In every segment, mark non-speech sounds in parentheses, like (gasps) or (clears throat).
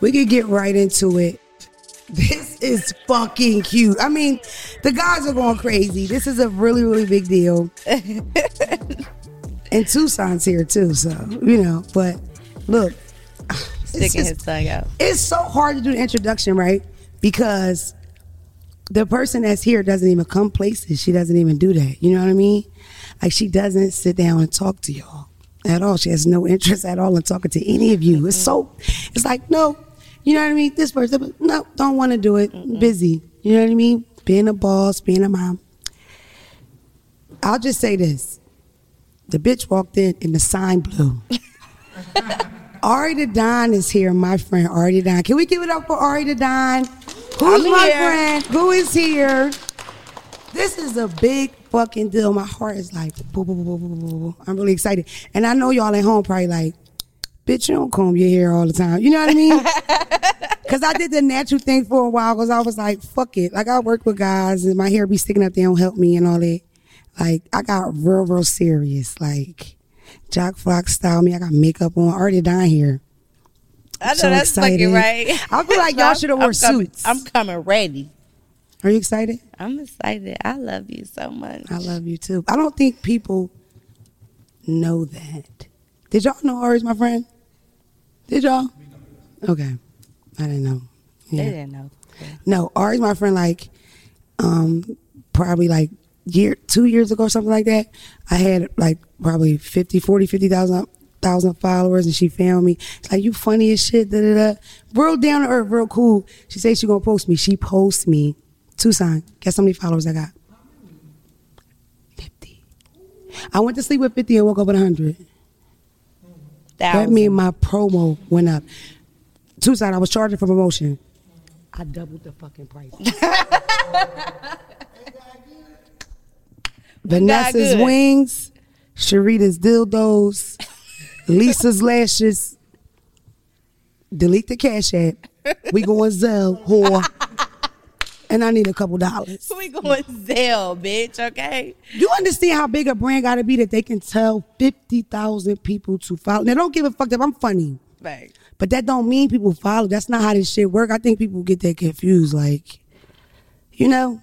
we could get right into it. This is fucking cute. I mean, the guys are going crazy. This is a really, really big deal. (laughs) and Tucson's here too, so you know. But look, Sticking his tongue out. it's so hard to do the introduction, right? Because the person that's here doesn't even come places. She doesn't even do that. You know what I mean? Like she doesn't sit down and talk to y'all at all. She has no interest at all in talking to any of you. It's mm-hmm. so, it's like, no, you know what I mean? This person, no, don't want to do it. Busy. You know what I mean? Being a boss, being a mom. I'll just say this. The bitch walked in and the sign blew. (laughs) Ari the Don is here, my friend Ari the Don. Can we give it up for Ari the Don? Who's I'm my here. friend? Who is here? This is a big fucking deal. My heart is like, boo, boo, boo, boo, boo, boo. I'm really excited. And I know y'all at home probably like, bitch, you don't comb your hair all the time. You know what I mean? (laughs) Because I did the natural thing for a while because I was like, fuck it. Like, I work with guys and my hair be sticking up, they don't help me and all that. Like, I got real, real serious. Like, Jack Flock style me. I got makeup on. Already down here. I know so that's excited. fucking right. I feel like y'all shoulda (laughs) I'm- wore I'm coming- suits. I'm coming ready. Are you excited? I'm excited. I love you so much. I love you too. I don't think people know that. Did y'all know Ari's my friend? Did y'all? Okay. I didn't know. They didn't know. No, Ari's my friend like um probably like year two years ago or something like that. I had like probably 50, 40, 50,000 thousand followers and she found me. It's like you funny as shit, da da da. Real down to earth, real cool. She said she gonna post me. She posts me. Tucson. Guess how many followers I got? Fifty. I went to sleep with fifty and woke up with hundred. That Thousand. means my promo went up. Tucson, I was charging for promotion. I doubled the fucking price. (laughs) Vanessa's wings, Sharita's dildos, (laughs) Lisa's lashes. Delete the cash app. We going Zelle, whore. And I need a couple dollars. (laughs) we going Zelle, bitch. Okay. You understand how big a brand got to be that they can tell 50,000 people to follow? Now, don't give a fuck if I'm funny. Right. But that don't mean people follow. That's not how this shit work. I think people get that confused. Like, you know,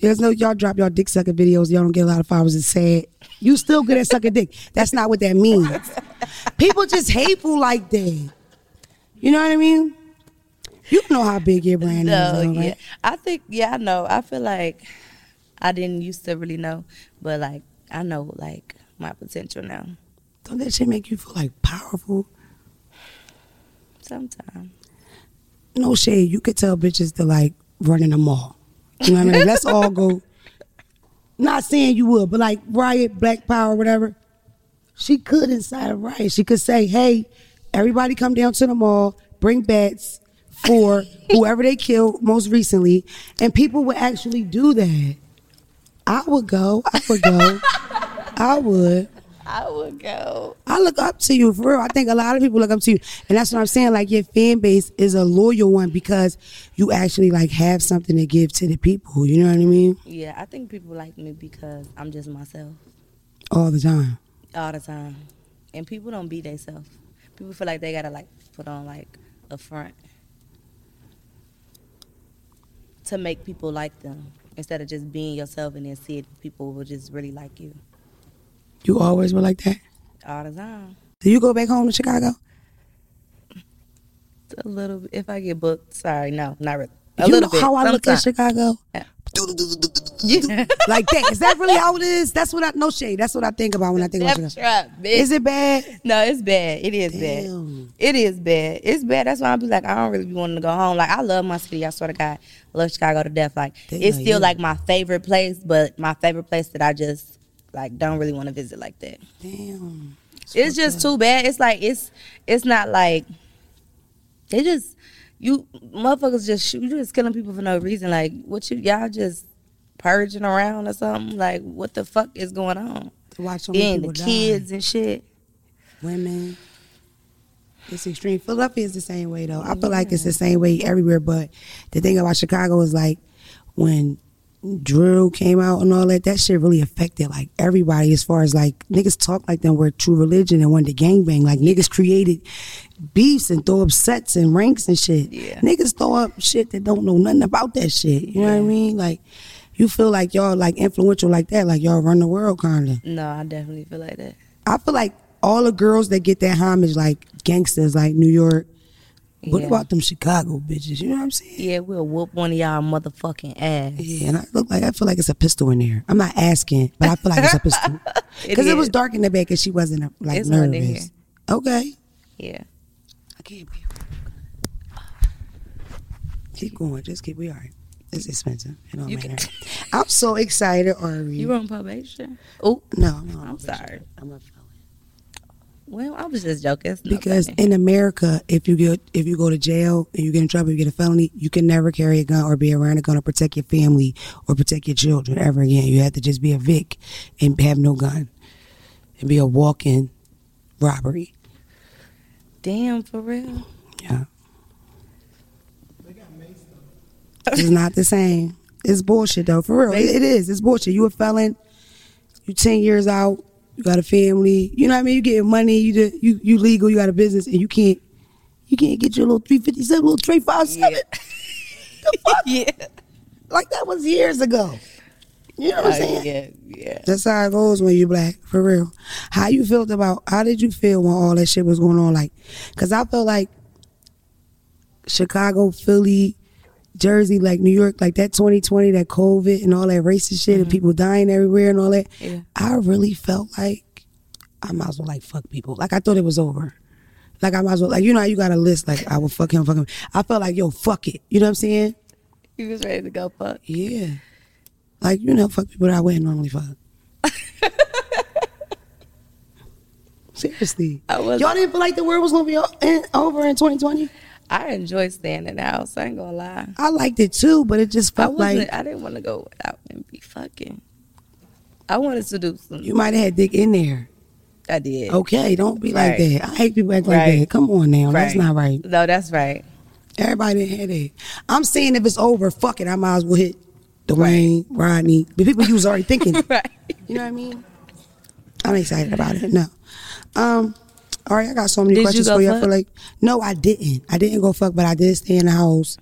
there's no y'all drop y'all dick sucking videos. Y'all don't get a lot of followers. It's sad. You still good at sucking dick. That's not what that means. (laughs) People just hateful like that. You know what I mean? You know how big your brand No, is, though, yeah. right? I think yeah, I know. I feel like I didn't used to really know, but like I know like my potential now. Don't that shit make you feel like powerful? Sometimes. no shade, you could tell bitches to like run in the mall. You know what I mean? Let's all go. (laughs) Not saying you would, but like Riot, Black Power, whatever. She could inside of Riot. She could say, hey, everybody come down to the mall, bring bats for whoever they killed most recently. And people would actually do that. I would go. I would go. (laughs) I would. I would go. I look up to you for real. I think a lot of people look up to you, and that's what I'm saying. Like your fan base is a loyal one because you actually like have something to give to the people. You know what I mean? Yeah, I think people like me because I'm just myself All the time. all the time, and people don't be themselves. People feel like they gotta like put on like a front to make people like them instead of just being yourself and then see if people will just really like you You always were like that. all the time. Do you go back home to Chicago? A little bit. If I get booked, sorry, no, not really. A you little know bit. how I look at. Chicago? Yeah. (laughs) like that. Is that really how it is? That's what I no shade. That's what I think about when I think about trap, bitch. Is it bad? No, it's bad. It is Damn. bad. It is bad. It's bad. That's why I be like, I don't really be wanting to go home. Like, I love my city. I swear to God, I love Chicago to death. Like, Damn, it's still yeah. like my favorite place, but my favorite place that I just like don't really want to visit like that. Damn. It's just too bad. It's like it's it's not like they just you motherfuckers just shoot. You just killing people for no reason. Like, what you y'all just purging around or something? Like, what the fuck is going on? To watch so many And the kids and shit. women. It's extreme. Philadelphia is the same way though. I feel like it's the same way everywhere. But the thing about Chicago is like when drill came out and all that, that shit really affected like everybody as far as like niggas talk like them were true religion and wanted to gangbang. Like niggas created beefs and throw up sets and ranks and shit. Yeah. Niggas throw up shit that don't know nothing about that shit. You know what I mean? Like you feel like y'all like influential like that, like y'all run the world kinda. No, I definitely feel like that. I feel like all the girls that get that homage like gangsters like New York. What Yeah. about them Chicago bitches? You know what I'm saying? Yeah, we'll whoop one of y'all motherfucking ass. Yeah, and I look like I feel like it's a pistol in there. I'm not asking, but I feel like it's a pistol (laughs) because it, was dark in the back and she wasn't uh, like It's nervous. Okay, Yeah. I can't be. Keep going, just keep. We all right. It's expensive. It don't You matter. I'm so excited, Ari. You on probation? Oh, no, no, I'm sorry. I'm a. Well, I was just joking. It's Because funny. in America, if you get if you go to jail and you get in trouble, you get a felony, you can never carry a gun or be around a gun to protect your family or protect your children ever again. You have to just be a Vic and have no gun and be a walk-in robbery. damn, for real. Yeah, it's not the same. It's bullshit though, for real. It, it is. It's bullshit. You a felon. You ten years out. You got a family. You know what I mean. You getting money. You do, you you legal. You got a business, and you can't you can't get your little three fifty seven, little three five seven. (laughs) The fuck? (laughs) yeah. Like that was years ago. You know what I'm uh, saying? yeah, yeah. That's how it goes when you black, for real. How you felt about? How did you feel when all that shit was going on? Like, cause I felt like Chicago, Philly, Jersey, like New York, like that 2020, that COVID and all that racist shit and mm-hmm. people dying everywhere and all that. Yeah. I really felt like I might as well like fuck people. Like I thought it was over. Like I might as well like you know how you got a list like I will fuck him, fuck him. I felt like yo fuck it. You know what I'm saying? You was ready to go fuck. Yeah. Like, you know, fuck people that I wouldn't normally fuck. (laughs) Seriously. I was- Y'all didn't feel like the world was gonna be (clears throat) over in 2020? I enjoy staying in the house. I ain't gonna lie. I liked it too, but it just I felt wasn't. like I didn't want to go out and be fucking. I wanted to do some. you might have had dick in there. I did. Okay, don't be like that. I hate people act like that. Come on now, that's not right. No, that's right. Everybody didn't have that. I'm saying if it's over, fuck it. I might as well hit Dwayne, Rodney. The people you was already thinking. (laughs) right. You know what I mean? I'm excited about it. No. Um, all right, I got so many Did questions go for you. I feel like no, I didn't. I didn't go fuck, but I did stay in the house,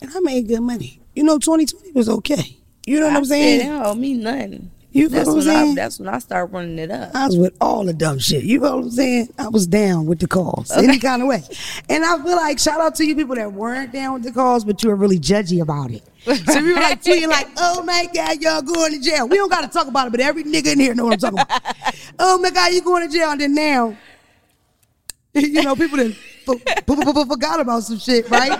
and I made good money. You know, 2020 was okay. You know what I I'm saying? They don't owe me nothing. You feel that's what I'm when I. saying? That's when I start running it up. I was with all the dumb shit. You know what I'm saying? I was down with the calls any kind of way. And I feel like shout out to you people that weren't down with the calls, but you were really judgy about it. So we were like tweeting like, (laughs) oh my God, y'all going to jail. We don't got to talk about it, but every nigga in here know what I'm talking about. (laughs) oh my God, you going to jail. And then now, (laughs) you know, people that forgot about some shit, right?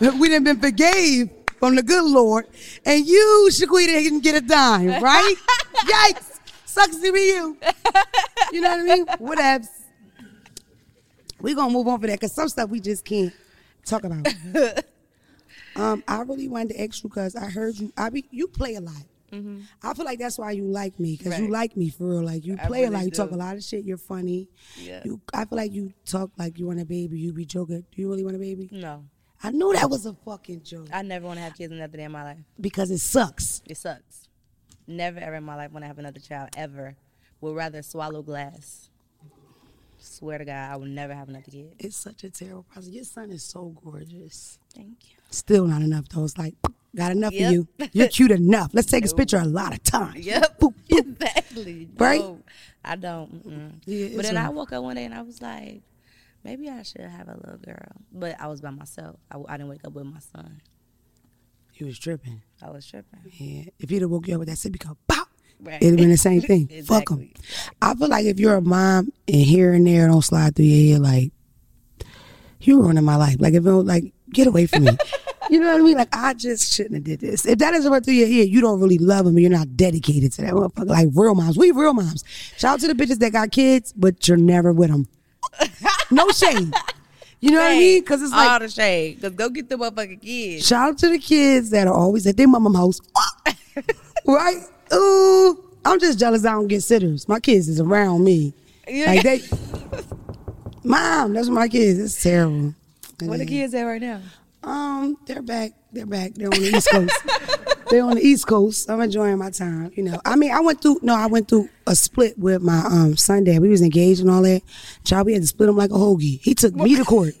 (laughs) we done been forgave from the good Lord. And you, Shaquita, didn't get a dime, right? (laughs) Yikes. Sucks to be you. You know what I mean? Whatevs. we going to move on for that because some stuff we just can't talk about. um, I really wanted to ask you because I heard you, I be, you play a lot. Mm-hmm. I feel like that's why you like me because you like me for real. Like you I play a really lot, you talk a lot of shit. You're funny. Yeah. You, I feel like you talk like you want a baby. You be joking. Do you really want a baby? No, I knew that was a fucking joke I never want to have kids another day in my life. because it sucks. It sucks. Never ever in my life want to have another child ever. Would rather swallow glass. Swear to God, I will never have another kid. It's such a terrible process. Your son is so gorgeous. Thank you. Still not enough though. It's like got enough Yep. of you. You're cute enough. Let's take this picture a lot of times. Yep. (laughs) Boop, boop. exactly. Right? No, I don't. Mm-mm. Yeah, but then I woke up one day and I was like, maybe I should have a little girl. But I was by myself. I, I didn't wake up with my son. You was tripping. I was tripping. Yeah. If he'd have woke you up with that sippy cup, pop. Right. It'd have been the same thing. (laughs) Fuck 'em. Exactly. I feel like if you're a mom and here and there don't slide through your head, like you're ruining my life. Like if it was like, get away from me. (laughs) you know what I mean? Like I just shouldn't have did this. If that doesn't run through your head, you don't really love them. and You're not dedicated to that motherfucker. Like real moms, we real moms. Shout out to the bitches that got kids, but you're never with them. (laughs) no shame. You know what I mean? Because it's like all the shade. Cause go get the motherfucking kids. Shout out to the kids that are always at their mama house. (laughs) right? Ooh. I'm just jealous I don't get sitters. My kids is around me. Yeah. Like they (laughs) Mom, that's my kids. It's terrible. Where the kids at right now? Um, they're back. They're back. They're on the East Coast. (laughs) they're on the East Coast. I'm enjoying my time. You know, I mean, I went through. No, I went through a split with my um son. Dad, we was engaged and all that. Child, we had to split him like a hoagie. He took me to court.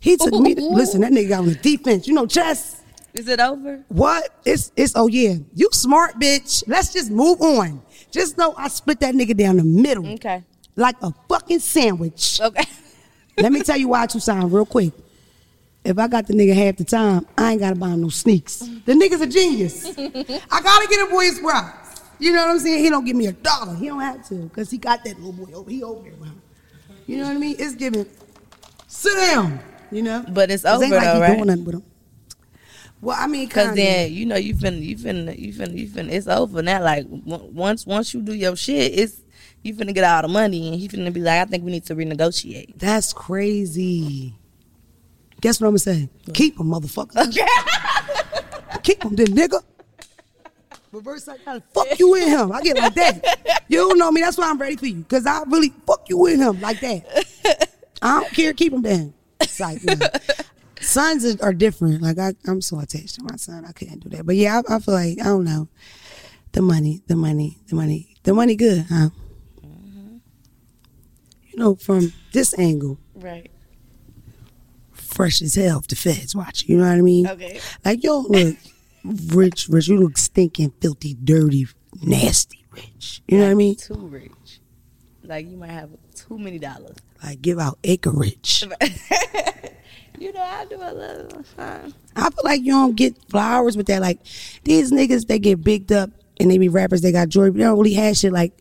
He took me. To, (laughs) listen, that nigga got on the defense. You know, chess. Is it over? What? It's it's. Oh yeah, you smart bitch. Let's just move on. Just know I split that nigga down the middle. Okay. Like a fucking sandwich. Okay. Let me tell you why I Tucson real quick. If I got the nigga half the time, I ain't gotta buy him no sneaks. The nigga's a genius. I gotta get a boy his. You know what I'm saying? He don't give me a dollar. He don't have to, because he got that little boy over. He over there. You know what I mean? It's giving. Sit down. You know? But it's 'Cause ain't over like though, right? doing nothing with him. Well, I mean, Cause then you know you finna you finna you finna you finna it's over now. Like w- once once you do your shit, it's you finna get all the money, and he finna be like, I think we need to renegotiate. That's crazy. Guess what I'm gonna say? Keep him, motherfucker. (laughs) Keep him, then nigga. Reverse psychology. Fuck you in him. I get like that. You don't know me. That's why I'm ready for you. Cause I really fuck you in him like that. I don't care. Keep him down. It's like. Sons are different. Like I, I'm so attached to my son. I couldn't do that. But yeah, I, I feel like I don't know. The money, the money, the money, the money. Good, huh? Mm-hmm. You know, from this angle, Right. Fresh as hell if the feds watch. You know what I mean? Okay. Like yo, look, rich, rich. You look stinking, filthy, dirty, nasty, rich. You know what I mean? Too rich. Like you might have too many dollars. Like give out acreage. (laughs) You know I do a little fine. I feel like you don't get flowers with that. Like these niggas, they get bigged up and they be rappers. They got jewelry. But they don't really have shit like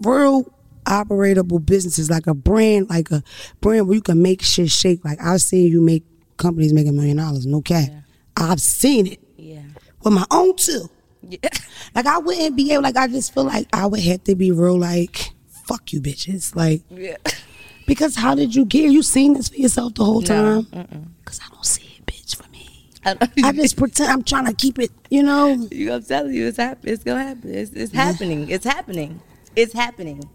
real operatable businesses, like a brand, like a brand where you can make shit shake. Like I've seen you make companies make a million dollars, no cap. I've seen it Yeah. with my own too. Yeah. (laughs) Like I wouldn't be able. Like I just feel like I would have to be real. Like fuck you, bitches. Like Yeah. (laughs) because how did you get? You seen this for yourself the whole No, time? Because I don't see it, bitch, for me. I, I (laughs) just pretend I'm trying to keep it. You know. you I'm telling you, it's happen. It's gonna happen. It's, it's happening. It's happening. It's happening.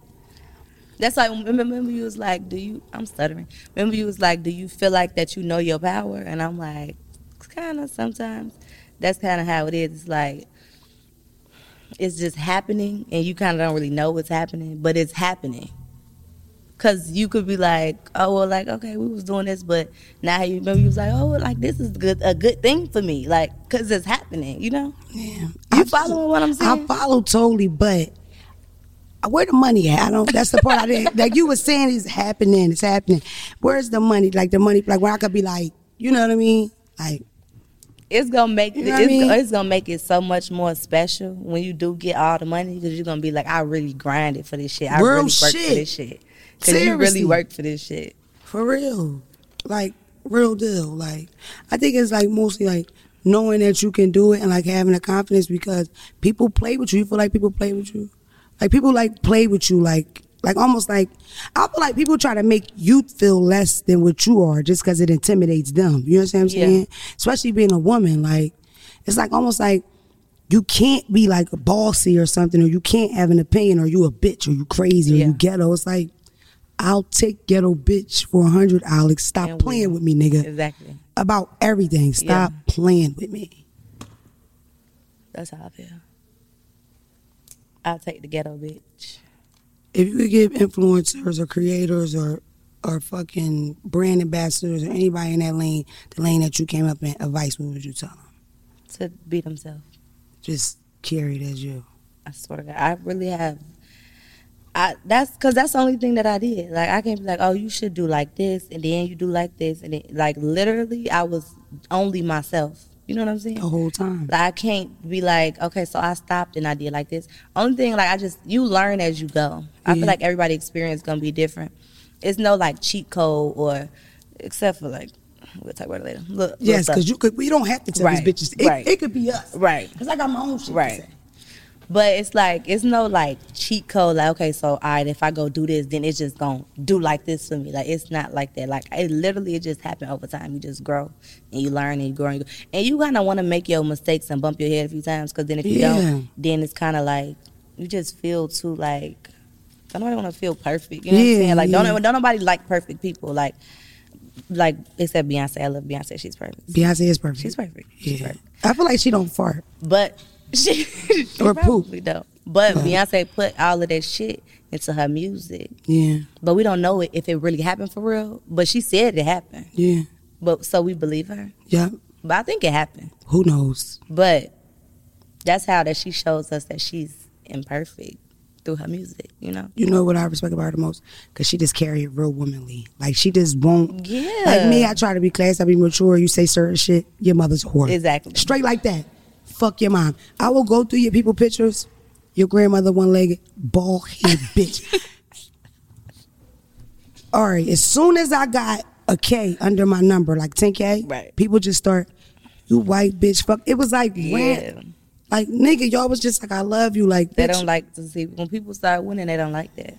That's like remember, remember you was like, do you? I'm stuttering. Remember you was like, do you feel like that you know your power? And I'm like, it's kind of sometimes. That's kind of how it is. It's like it's just happening, and you kind of don't really know what's happening, but it's happening. Cause you could be like, oh well, like okay, we was doing this, but now you maybe you was like, oh, well, like this is good, a good thing for me, like, cause it's happening, you know. Yeah. You following what I'm saying? I follow totally, but where the money at? I don't. That's the part I didn't. Like you were saying, it's happening. It's happening. Where's the money? Like the money, like where I could be like, you know what I mean? Like it's gonna make You know what I it's, mean? it's gonna make it so much more special when you do get all the money because you're gonna be like, I really grinded for this shit. I Real really worked for this shit. Cause you really worked for this shit. for real, like real deal. Like I think it's like mostly like knowing that you can do it and like having the confidence because people play with you. You feel like people play with you. Like people like play with you. Like like almost like I feel like people try to make you feel less than what you are just because it intimidates them. You know what I'm saying? Yeah. Especially being a woman. Like it's like almost like you can't be like bossy or something, or you can't have an opinion, or you a bitch, or you crazy, or you ghetto. It's like I'll take ghetto bitch for a hundred, Alex. Stop And playing with me, nigga. Exactly. About everything. Stop playing with me. That's how I feel. I'll take the ghetto bitch. If you could give influencers or creators or or fucking brand ambassadors or anybody in that lane, the lane that you came up in, advice, what would you tell them? To be themselves. Just carry it as you. I swear to God, I really have. I that's because that's the only thing that I did. Like I can't be like, oh, you should do like this, and then you do like this, and then, like literally, I was only myself. You know what I'm saying? The whole time. Like I can't be like, okay, so I stopped and I did like this. Only thing, like I just you learn as you go. I Yeah. feel like everybody experience gonna be different. It's no like cheat code or except for like we'll talk about it later. Look, Yes, because you could. We don't have to tell Right, these bitches. It, right. it could be us. right. Because I got my own shit. Right. But it's like it's no like cheat code. Like okay, so all right, if I go do this, then it's just gonna do like this for me. Like it's not like that. Like it literally it just happened over time. You just grow and you learn and you grow and you, grow. and you kind of want to make your mistakes and bump your head a few times because then if you Yeah. don't, then it's kind of like you just feel too like don't nobody want to feel perfect. You know what I'm saying? Like don't yeah. don't nobody like perfect people. Like like except Beyonce. I love Beyonce. She's perfect. Beyonce is perfect. She's perfect. She's Yeah. perfect. I feel like she don't fart. But she, Or poop. probably don't. But Beyonce put all of that shit into her music. Yeah, But we don't know it if it really happened for real. But she said it happened. yeah, But so we believe her. yeah. But I think it happened. Who knows? But that's how that she shows us that she's imperfect through her music, you know? You know what I respect about her the most? Because she just carry it real womanly. Like she just won't. Yeah. Like me, I try to be classy, I be mature. You say certain shit, your mother's a whore. Exactly. Straight like that. Fuck your mom. I will go through your people pictures. Your grandmother one legged, bald head (laughs) bitch. All right. As soon as I got a K under my number, like 10K, Right. people just start, you white bitch, fuck. It was like Yeah. rant. Like nigga, y'all was just like, I love you. Like They don't like to see when people start winning. They don't like that.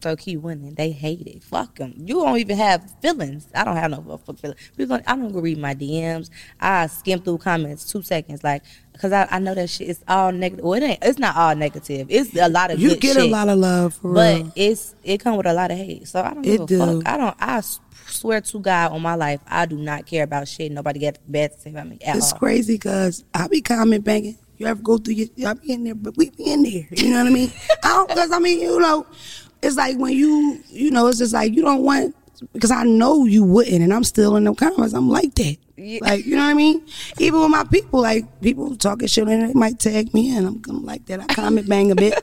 So keep winning. They hate it. Fuck them. You don't even have feelings. I don't have no fuck feelings. People, I don't go read my DMs. I skim through comments two seconds, like because I, I know that shit is all negative. Well, it ain't. It's not all negative. It's a lot of You get shit, a lot of love for but real. it's it come with a lot of hate. So I don't It give a do. fuck. I don't. I swear to God on my life, I do not care about shit. Nobody got bad to say about me at It's all. crazy because I be comment banging. You ever go through your, I be in there, but we be in there. You know what I mean? (laughs) I don't, because I mean, you know, it's like when you, you know, it's just like you don't want, because I know you wouldn't, and I'm still in the comments. I'm like that. Yeah. Like, you know what I mean? Even with my people, like, people talking shit and they might tag me in. I'm, I'm like that. I comment (laughs) bang a bit.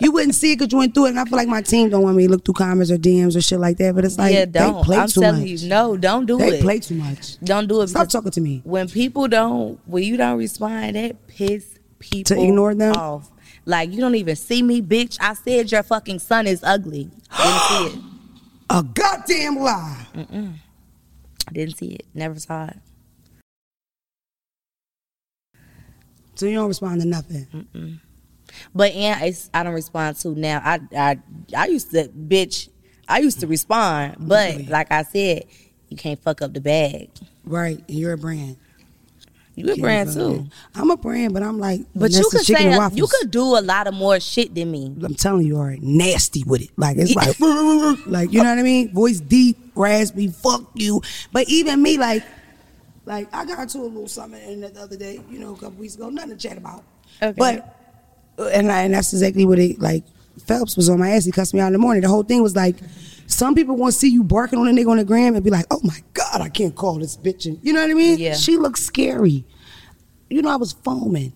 You wouldn't see it because you went through it, and I feel like my team don't want me to look through comments or DMs or shit like that, but it's like, yeah, don't. play I'm too telling much. you, no, don't do they it. They play too much. Don't do it. Stop talking to me. When people don't, when you don't respond, that piss people To ignore them? off. Like you don't even see me, bitch. I said your fucking son is ugly. Didn't see it. (gasps) A goddamn lie. Didn't see it. Never saw it. So you don't respond to nothing. But and it's, I don't respond to now. I I I used to bitch. I used to respond, but Really? like I said, you can't fuck up the bag. Right. And you're a brand. You a brand too. I'm a brand, but I'm like, But you could chicken say a- you could do a lot of more shit than me. I'm telling you, right, nasty with it. Like it's like, (laughs) like you know what I mean? Voice deep, raspy, fuck you. But even me, like, like I got into a little something the other day, you know, a couple weeks ago, nothing to chat about. Okay. But uh, and I, and that's exactly what it like. Phelps was on my ass. He cussed me out in the morning. The whole thing was like, some people want to see you barking on a nigga on the gram and be like, oh my god, I can't call this bitch. And, you know what I mean? Yeah. She looks scary. You know, I was foaming.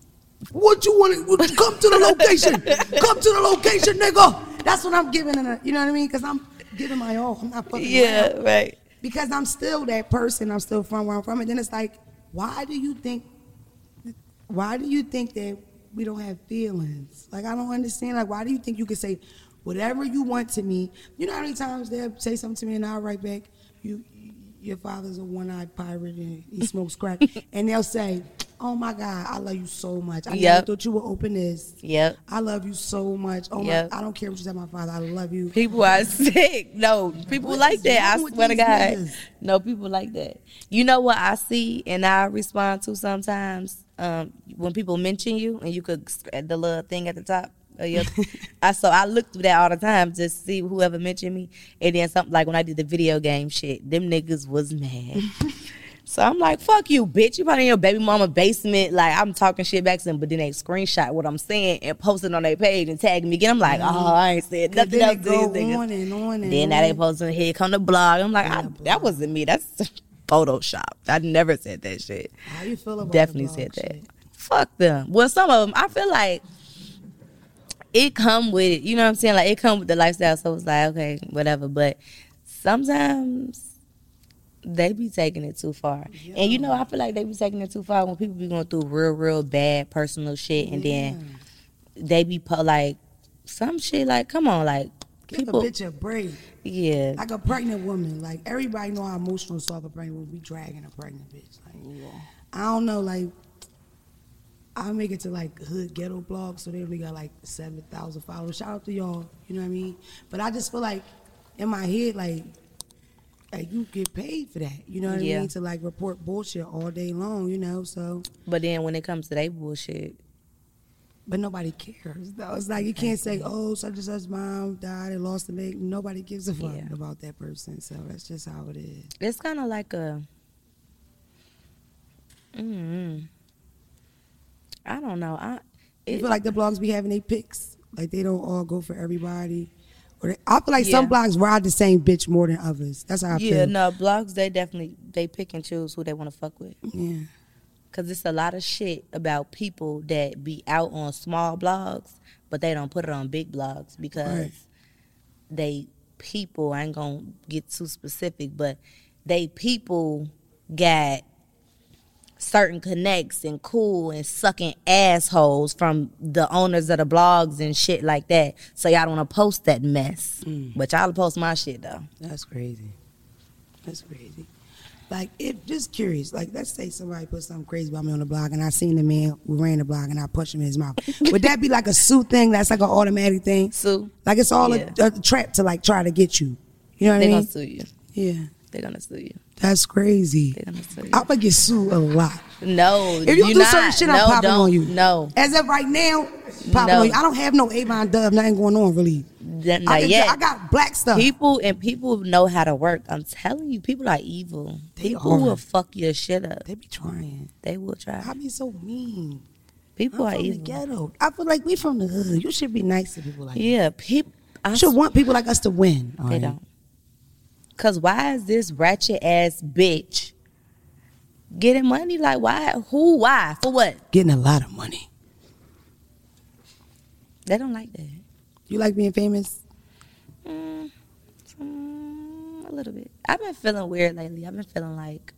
What you want to come to the location? (laughs) come to the location, nigga. That's what I'm giving. Her, you know what I mean? Because I'm giving my all. I'm not fucking around right. because I'm still that person. I'm still from where I'm from. And then it's like, why do you think? Why do you think that we don't have feelings? Like I don't understand. Like why do you think you could say whatever you want to me? You know how many times they'll say something to me and I'll write back, you, your father's a one-eyed pirate and he (laughs) smokes crack, and they'll say, oh my God, I love you so much. I never thought you would open this. Yep. I love you so much. Oh Yep. my, I don't care what you say, my father. I love you. People are (laughs) sick. No, people What like that. I swear to God. niggas? No, people like that. You know what I see and I respond to sometimes um, when people mention you and you could the little thing at the top. Uh, of your, I so I look through that all the time just to see whoever mentioned me, and then something like when I did the video game shit, them niggas was mad. (laughs) So I'm like, fuck you, bitch. You probably in your baby mama basement. Like, I'm talking shit back to them, but then they screenshot what I'm saying and post it on their page and tag me again. I'm like, oh, I ain't said nothing then else to these niggas. on and on and Then now they on. posting here come the blog. I'm like, I, that wasn't me. That's (laughs) Photoshop. I never said that shit. How you feel about Definitely said that. shit? Fuck them. Well, some of them, I feel like it come with it. You know what I'm saying? Like it come with the lifestyle. So it's like okay, whatever. But sometimes they be taking it too far. And you know, I feel like they be taking it too far when people be going through real, real bad personal shit, and then they be po- like some shit. Like, come on, like Give people. a bitch a break. Yeah, Like a pregnant woman. Like everybody know how emotional soft a pregnant woman. We dragging a pregnant bitch. Like yeah. I don't know. Like I make it to like hood ghetto blog, so they only got like seven thousand followers. Shout out to y'all. You know what I mean? But I just feel like in my head, like. Like you get paid for that, you know what I mean? To like report bullshit all day long, you know. So but then when it comes to that bullshit, But nobody cares. Though it's like you can't say, "Oh, such and such mom died and lost a leg." Nobody gives a fuck Yeah. about that person. So that's just how it is. It's kind of like a. Mm, I don't know. I. You It, feel like the blogs be having their picks, like they don't all go for everybody. Or they, I feel like some blogs ride the same bitch more than others. That's how I yeah, feel. Yeah, no blogs. They definitely they pick and choose who they want to fuck with. Yeah. Cause it's a lot of shit about people that be out on small blogs, but they don't put it on big blogs because Right. they people. I ain't gonna get too specific, but they people got certain connects and cool and sucking assholes from the owners of the blogs and shit like that. So y'all don't wanna post that mess, mm. but y'all post my shit though. That's crazy. That's crazy. Like, it just curious. Like, let's say somebody put something crazy about me on the blog, and I seen the man who ran the blog, and I punched him in his mouth. (laughs) Would that be like a sue thing? That's like an automatic thing. Sue, Like it's all Yeah. a, a trap to like try to get you. You know what they I gonna mean? sue you. Yeah, They gonna sue you. that's crazy. They gonna sue you. I'm gonna get sued a lot. No, If you do not. certain shit, no, I'm popping on you. No, As of right now, popping No. on you. I don't have no Avon Dub. nothing going on really. that, I, not can- yet. I got black stuff. people and people know how to work. I'm telling you, people are evil. They people are. will fuck your shit up. they be trying. They will try. I be so mean. People I'm are from the evil. ghetto. I feel like we from the hood. You should be nice to people like. Yeah, people. I should want people like us to win. They alright? don't. Cause why is this ratchet ass bitch getting money? Like why? Who? Why? For what? Getting a lot of money. They don't like that. You like being famous? Mm, mm, a little bit. I've been feeling weird lately. I've been feeling like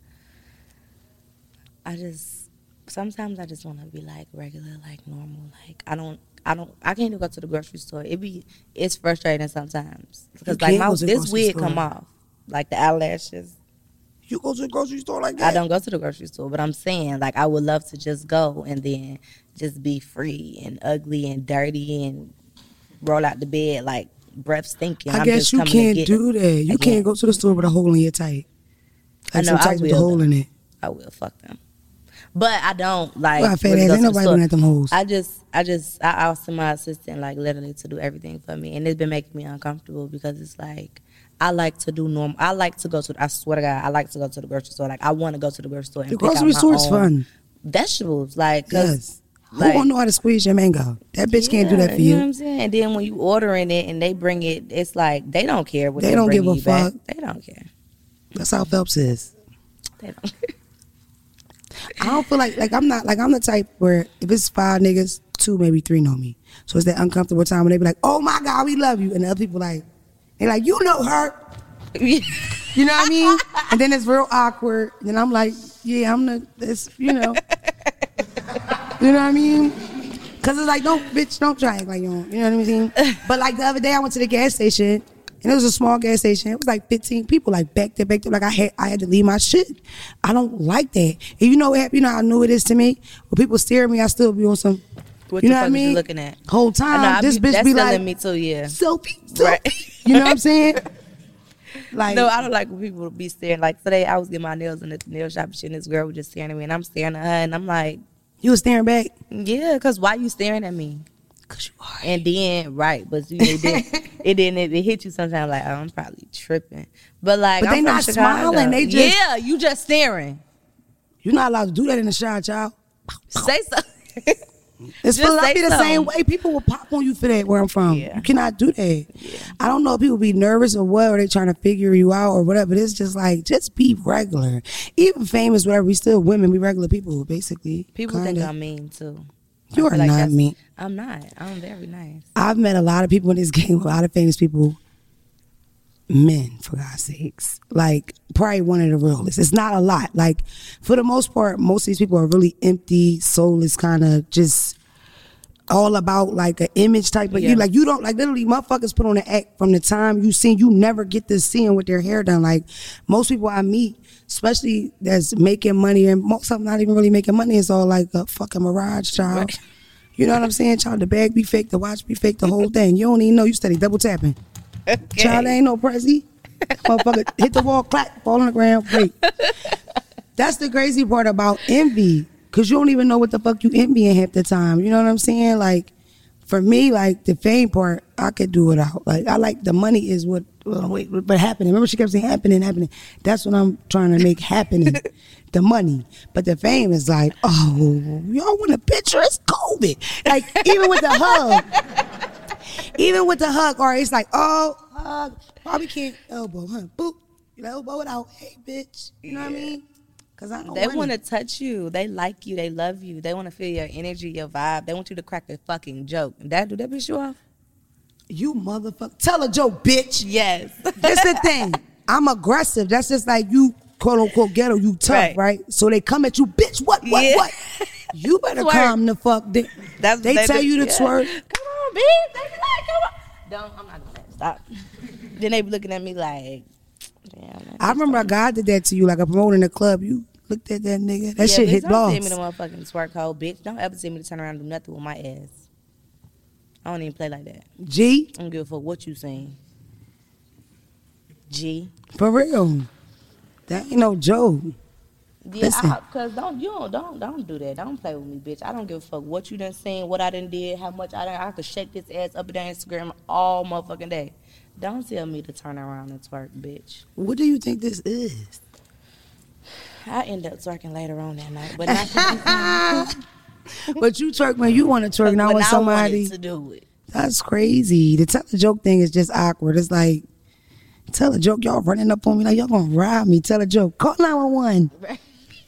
I just sometimes I just want to be like regular, like normal. Like I don't, I don't, I can't even go to the grocery store. It be it's frustrating sometimes because like my go to the this wig store. come off, like the eyelashes. You go to the grocery store like that? I don't go to the grocery store, but I'm saying like I would love to just go and then just be free and ugly and dirty and roll out the bed like breath stinking. I I'm guess just you can't do that. You I can't go to the store with a hole in your tight. I Like know, some I tights with a will, hole in it. I will fuck them. But I don't like. Well, fat ass, ain't nobody store. at them hoes. I just, I just, I asked my assistant like literally to do everything for me, and it's been making me uncomfortable because it's like I like to do normal. I like to go to. I swear to God, I like to go to the grocery store. Like I want to go to the grocery store and The pick out grocery my store own fun. Vegetables, like Yes. like- Who gonna know how to squeeze your mango? That bitch can't do that for You You know what. I'm saying? And then when you ordering it and they bring it, it's like they don't care what They they, don't give a you back. fuck. They don't care. That's how Phelps is. They don't. care. I don't feel like like I'm not like I'm the type where if it's five niggas, two maybe three know me. So it's that uncomfortable time when they be like, "Oh my god, we love you," and the other people like, they like, "You know her," (laughs) you know what I mean? and then it's real awkward. And I'm like, "Yeah, I'm the this," you know, (laughs) you know what I mean? Cause it's like, don't bitch, don't try act like you don't. You know what I mean? But like the other day, I went to the gas station. And it was a small gas station. It was like 15 people, like back there, back there. Like I had, I had to leave my shit. I don't like that. And you know what happened? You know how new it is to me. When people stare at me, I still be on some. What you the know fuck what I mean? you looking at? Whole time, know, this be- bitch be like, me too. Yeah. selfie. Right. You know what I'm saying? (laughs) Like, No, I don't like when people be staring. Like today, I was getting my nails in the nail shop and shit, and this girl was just staring at me, and I'm staring at her, and I'm like, you was staring back. yeah, because why you staring at me? Cause you are. And then, right, but you, (laughs) it didn't, it didn't, it, hit you sometimes like, oh, I'm probably tripping. But like, But I'm they not Chicago. smiling, they just- yeah, you just staring. You're not allowed to do that in the shot, child. Say something. (laughs) It's Just for be the same way. People will pop on you for that where I'm from. Yeah. You cannot do that. I don't know if people be nervous or what, or they trying to figure you out or whatever. But it's just like, just be regular. Even famous, whatever, we still women, we regular people, basically. People think Kinda. I'm mean too. I You are like not mean. I'm not. I'm very nice. I've met a lot of people in this game, a lot of famous people, men, for God's sakes. Like, probably one of the realest. It's not a lot. Like, for the most part, most of these people are really empty, soulless, kind of just all about like an image type of Yeah. you. Like, you don't, like, literally, motherfuckers put on an act from the time you seen, you never get to see them with their hair done. Like, most people I meet, especially that's making money, and most of them not even really making money, it's all like a fucking mirage, child. Right. You know what I'm saying, child? The bag be fake, the watch be fake, the whole thing. You don't even know. You steady double tapping. (laughs) Child, there ain't no prezi. Motherfucker, hit the wall, clap, fall on the ground, break. That's the crazy part about envy. Cause you don't even know what the fuck you envying half the time. You know what I'm saying? Like, for me, like the fame part, I could do without. Like, I like the money is what, uh, well, wait, but happening. Remember, she kept saying happening, happening. That's what I'm trying to make happening. (laughs) the money, but the fame is like, oh, y'all want a picture? It's COVID. Like, even with the hug, even with the hug, or it's like, oh, hug, probably can't elbow, huh? Boop, you elbow it out. Hey, bitch. You know what I mean? Cause I don't They want to touch you. They like you. They love you. They want to feel your energy, your vibe. They want you to crack a fucking joke. That do that piss you off? You motherfucker. Tell a joke, bitch. Yes. That's the thing. (laughs) I'm aggressive. That's just like you, quote unquote, ghetto. You tough, Right. right? So they come at you, bitch. What? What? Yeah. What? You (laughs) better Twerk. calm the fuck. down. That's they what tell do. you to Yeah. twerk. Come on, bitch. They be like, come on. Don't. I'm not gonna stop. (laughs) then they be looking at me like, damn. I remember a guy did that to you, like a promoter in the club. You looked at that nigga. That yeah, shit bitch, hit don't send me balls. the motherfucking twerk hole, bitch. Don't ever send me to turn around and do nothing with my ass. I don't even play like that. G, I don't give a fuck what you saying. G. for real. That ain't no joke. Yeah. I, cause don't you don't don't don't do that. Don't play with me, bitch. I don't give a fuck what you done seen, what I done did, how much I done. I could shake this ass up and down Instagram all motherfucking day. Don't tell me to turn around and twerk, bitch. What do you think this is? (sighs) I end up twerking later on that night, but not (laughs) but you twerk when you want to twerk, not when somebody. to do it. That's crazy. The tell a joke thing is just awkward. It's like, tell a joke, y'all running up on me like y'all gonna rob me. Tell a joke. Call 911. Right.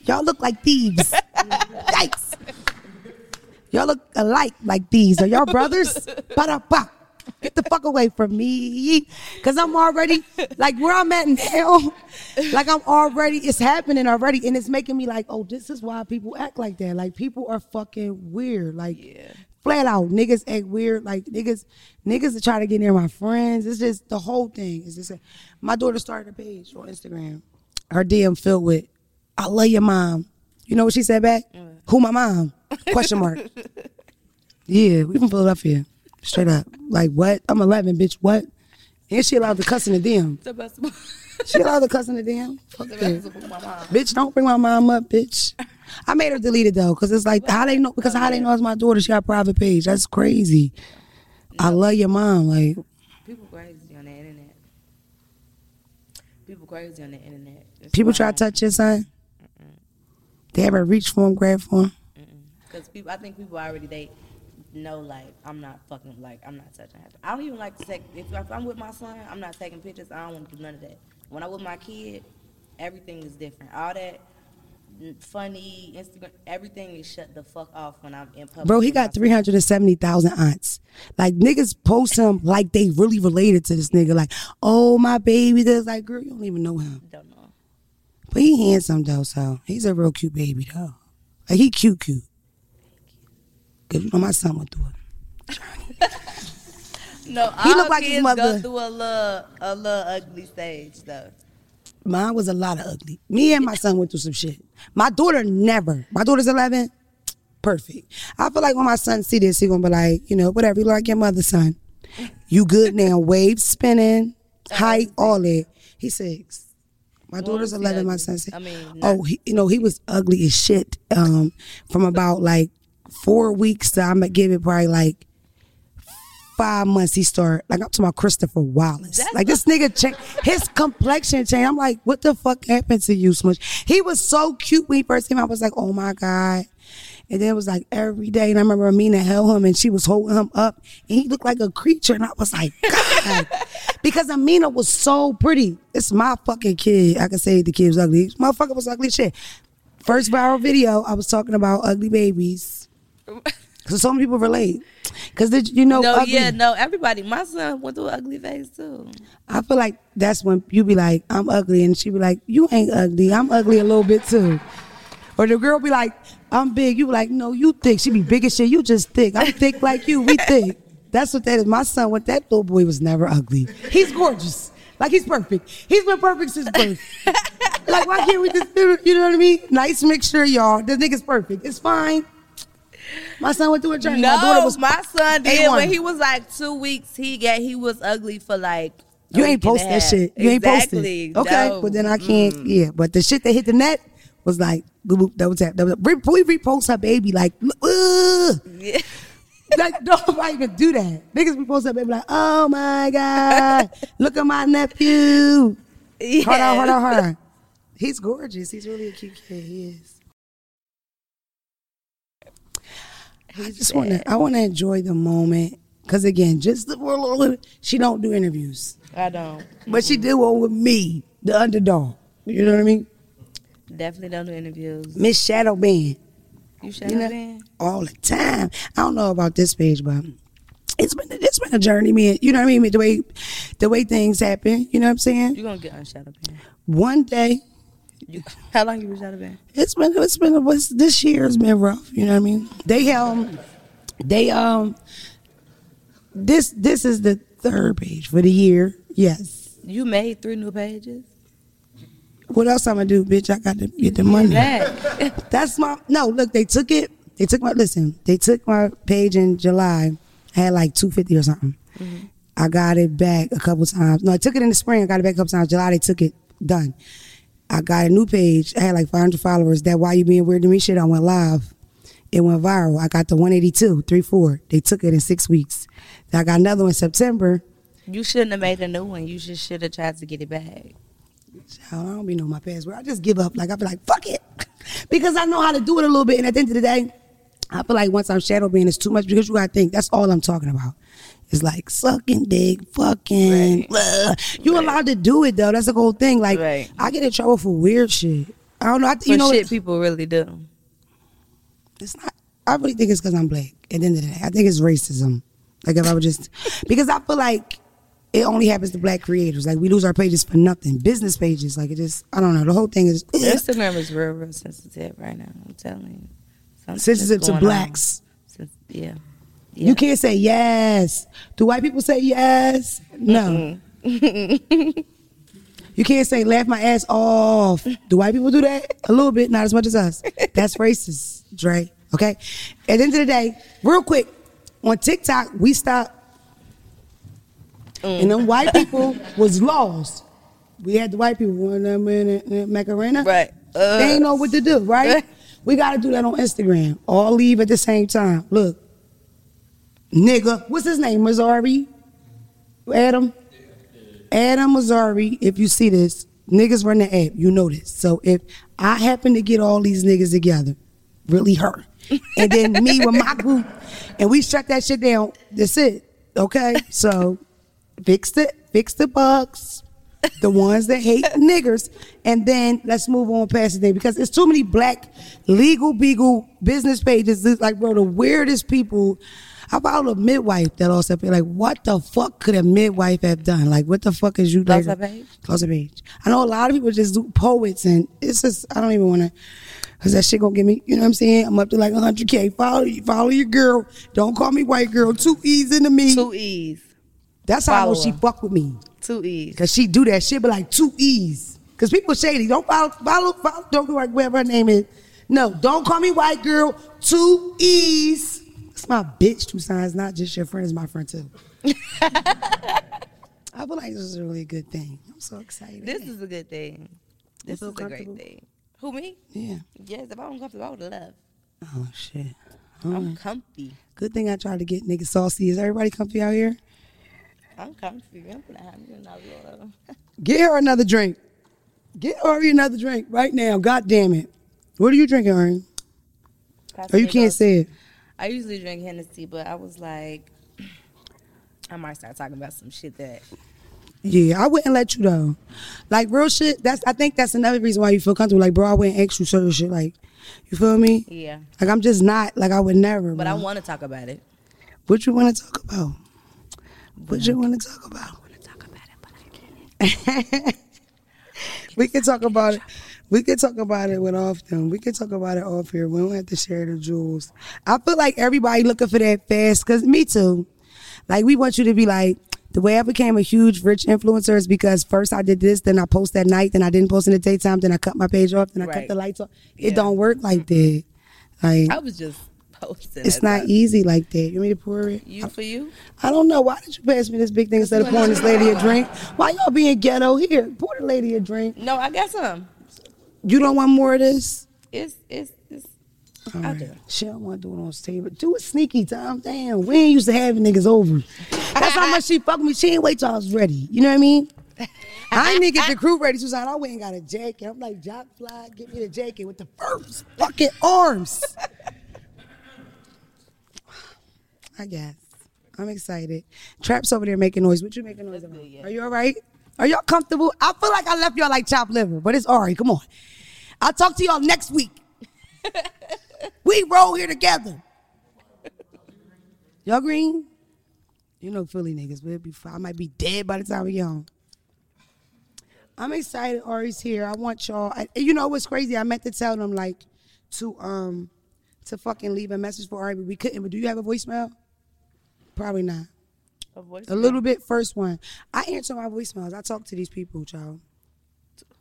Y'all look like thieves. (laughs) Yikes. Y'all look alike like thieves. Are y'all brothers? Ba-da-ba. Get the fuck away from me. Cause I'm already like where I'm at now. Like I'm already, it's happening already. And it's making me like, oh, this is why people act like that. Like people are fucking weird. Like Yeah. flat out. Niggas act weird. Like niggas, niggas are trying to get near my friends. It's just the whole thing. It's just my daughter started a page on Instagram. Her DM filled with, "I love your mom." You know what she said back? Who my mom? Question mark. (laughs) yeah, we from Philadelphia. Straight up. Like what? I'm 11, bitch. What? And she allowed to cuss in the DM. The best, She allowed to cuss in the DM. Fuck the best my mom. Bitch, don't bring my mom up, bitch. I made her delete it though, cause it's like how they know because how they know it's my daughter. She got a private page. That's crazy. I love your mom. Like People crazy on the internet. People crazy on the internet. It's people try to touch your son. They ever reach for him, grab for him. Because people, I think people already they know like I'm not fucking like I'm not touching her. I don't even like to take if, if I'm with my son, I'm not taking pictures. I don't want to do none of that. When I'm with my kid, everything is different. All that funny Instagram, everything is shut the fuck off when I'm in public. Bro, he got 370,000 aunts. Like, niggas post him like they really related to this nigga. Like, oh, my baby. That's like, girl, you don't even know him. Don't know. But he handsome, though, so he's a real cute baby, though. Like, he cute, cute. Because, you know, my son went through it. (laughs) No, He all look like his kids mother. go through a little a little ugly stage though. Mine was a lot of ugly. Me and my son went through some shit. My daughter never. My daughter's 11. Perfect. I feel like when my son see this, he gonna be like, you know, whatever. You like your mother, son. You good now? (laughs) Wave spinning, height, all that. He's six. My daughter's 11. My son's. I mean, oh, he, you know, he was ugly as shit. Um, from about like four weeks to I'm gonna give it probably like five months. He started like I'm talking about Christopher Wallace. That's like this nigga changed his complexion changed. I'm like, what the fuck happened to you, Smush? He was so cute when he first came out. I was like, oh my god. And then it was like every day, and I remember Amina held him, and she was holding him up, and he looked like a creature, and I was like, God, (laughs) because Amina was so pretty. It's my fucking kid. I can say the kid was ugly. Motherfucker was ugly shit. First viral video, I was talking about ugly babies. (laughs) Cause so many people relate. Cause did you know? No, ugly, yeah, no, everybody. My son went through an ugly phase too. I feel like that's when you be like, I'm ugly, and she be like, you ain't ugly. I'm ugly a little bit too. Or the girl be like, I'm big. You like, no, you thick. She be big as shit. You just thick. I'm thick like you. We thick. That's what that is. My son, with that little boy, was never ugly. He's gorgeous. Like he's perfect. He's been perfect since birth. (laughs) like why can't we just, do it? you know what I mean? Nice mixture, y'all. This nigga's perfect. It's fine. My son went through a journey. No, my daughter was my son did A1. when he was like two weeks. He got he was ugly for like. You ain't post that shit. You ain't exactly. posted. Okay, No. but then I can't. Yeah, but the shit that hit the net was like, double tap, double tap. Re- We repost her baby like, ugh. Yeah. (laughs) like nobody can do that. Niggas repost her baby like, oh my god, (laughs) look at my nephew. yeah. Hold on, hold on, hold on. He's gorgeous. He's really a cute kid. He is. I just want to. I want to enjoy the moment because again, just the, world she don't do interviews, I don't. but she did one with me, the underdog. You know what I mean? Definitely don't do interviews. Miss Shadow Band. You shut You know, man. all the time. I don't know about this page, but it's been it's been a journey, man. You know what I mean? The way the way things happen. You know what I'm saying? You're gonna get on up, man. One day, You, (laughs) how long you been up, man? it's been it's been this year has been rough. You know what I mean? They um they um this this is the third page for the year. Yes. You made three new pages. What else I'm gonna do, bitch? I got to get the money. (laughs) That's my no. Look, they took it. They took my listen. They took my page in July. I had like two fifty or something. Mm-hmm. I got it back a couple times. No, I took it in the spring. I got it back a couple times. July they took it done. I got a new page. I had like five hundred followers. That why you being weird to me shit. I went live. It went viral. I got the 182, 3 4. They took it in six weeks. Then I got another one in September. You shouldn't have made a new one. You just should have tried to get it back. I don't be know my password. I just give up. Like I be like fuck it, (laughs) because I know how to do it a little bit. And at the end of the day, I feel like once I'm shadow being, it's too much because you gotta think that's all I'm talking about. It's like sucking dick, fucking. Right. You allowed to do it though. That's the whole thing. Like Right. I get in trouble for weird shit. I don't know. I, For you know, shit people really do. it's not. I really think it's because I'm black. At the end of the day, I think it's racism. Like if I would just, (laughs) because I feel like it only happens to black creators. Like we lose our pages for nothing. Business pages, like it just. I don't know. The whole thing is Instagram is real, real sensitive right now. I'm telling you. Something's sensitive to blacks. Sen- Yeah. You can't say yes. Do white people say yes? No. (laughs) you can't say laugh my ass off. Do white people do that? A little bit, not as much as us. That's racist, Dre. Okay? At the end of the day, real quick, on TikTok, we stopped. And them white people was lost. We had the white people, one them in Macarena. Right. Uh, they ain't know what to do, right? (laughs) we got to do that on Instagram. All leave at the same time. Look, nigga, what's his name? Mosseri? Adam? Adam Mosseri, if you see this, niggas run the app, you know this. So if I happen to get all these niggas together, really her, (laughs) and then me with my group, and we shut that shit down, that's it. Okay? So fix the fix the bugs, the (laughs) ones that hate niggers, and then let's move on past the day because it's too many black legal beagle business pages. It's like, bro, the weirdest people. I follow a midwife that also feel like, what the fuck could a midwife have done? Like, what the fuck is you Close like? page? Close her page. I know a lot of people just do poets, and it's just I don't even want to. Cause that shit gonna get me, you know what I'm saying? I'm up to like 100k. Follow, you. follow your girl. Don't call me white girl. Too easy to me. Two E's. That's how I know follow she her. fuck with me. Two E's. Cause she do that shit, but like two E's. Cause people shady. Don't follow, follow, follow don't go like whatever her name is. No, don't call me white girl. Two E's. It's my bitch. Two signs, not just your friend. It's my friend too. (laughs) I feel like this is a really good thing. I'm so excited. This is a good thing. This is a great thing. Who me? yeah. Yes, if I'm comfortable, I would love. Oh shit. I'm comfy. Good thing I tried to get niggas saucy. Is everybody comfy out here? I'm comfy. I'm gonna have you another (laughs) Get her another drink. Get Ari another drink right now. God damn it. What are you drinking, Ari? Oh, you can't say it. I usually drink Hennessy, but I was like, (clears throat) I might start talking about some shit that. Yeah, I wouldn't let you though. Like real shit. That's I think that's another reason why you feel comfortable. Like, bro, I wouldn't ask you certain shit. Like, you feel me? Yeah, Like I'm just not. Like I would never. but I want to talk about it. What you want to talk about? What you want to talk about? I want to talk about it, but I can't. (laughs) We can talk about it. We can talk about it with off them. We can talk about it off here. We don't have to share the jewels. I feel like everybody looking for that fast. Cause me too. Like we want you to be like. The way I became a huge rich influencer is because first I did this, then I post at night, then I didn't post in the daytime, then I cut my page off, then I cut the lights off. Yeah. It don't work like that. Like I was just it's not easy like that. You want me to pour it? You for you? I don't know. Why did you pass me this big thing instead of pouring this lady a drink? Why y'all being ghetto? Here, pour the lady a drink. No, I got some. You don't want more of this? It's it's it's. All I do. She don't want to do it on stage. but Do it sneaky time. Damn, we ain't used to having niggas over. That's how much she (laughs) fuck me. She ain't wait till I was ready. You know what I mean? (laughs) I ain't even get the crew ready. Susan, I went and got a jacket. I'm like, Jock Fly, give me the jacket with the first fucking arms. (laughs) I guess. I'm excited. Trap's over there making noise. What you making noise about? Are you all right? Are y'all comfortable? I feel like I left y'all like chopped liver, but it's all right. Come on. I'll talk to y'all next week. (laughs) we roll here together. Y'all green? You know Philly niggas. We'll be fine. I might be dead by the time we get home. I'm excited Ari's here. I want y'all. I, you know what's crazy? I meant to tell them like to um to fucking leave a message for Ari, but we couldn't. But do you have a voicemail? Probably not. A voice. A little bit. First one. I answer my voicemails. I talk to these people, child.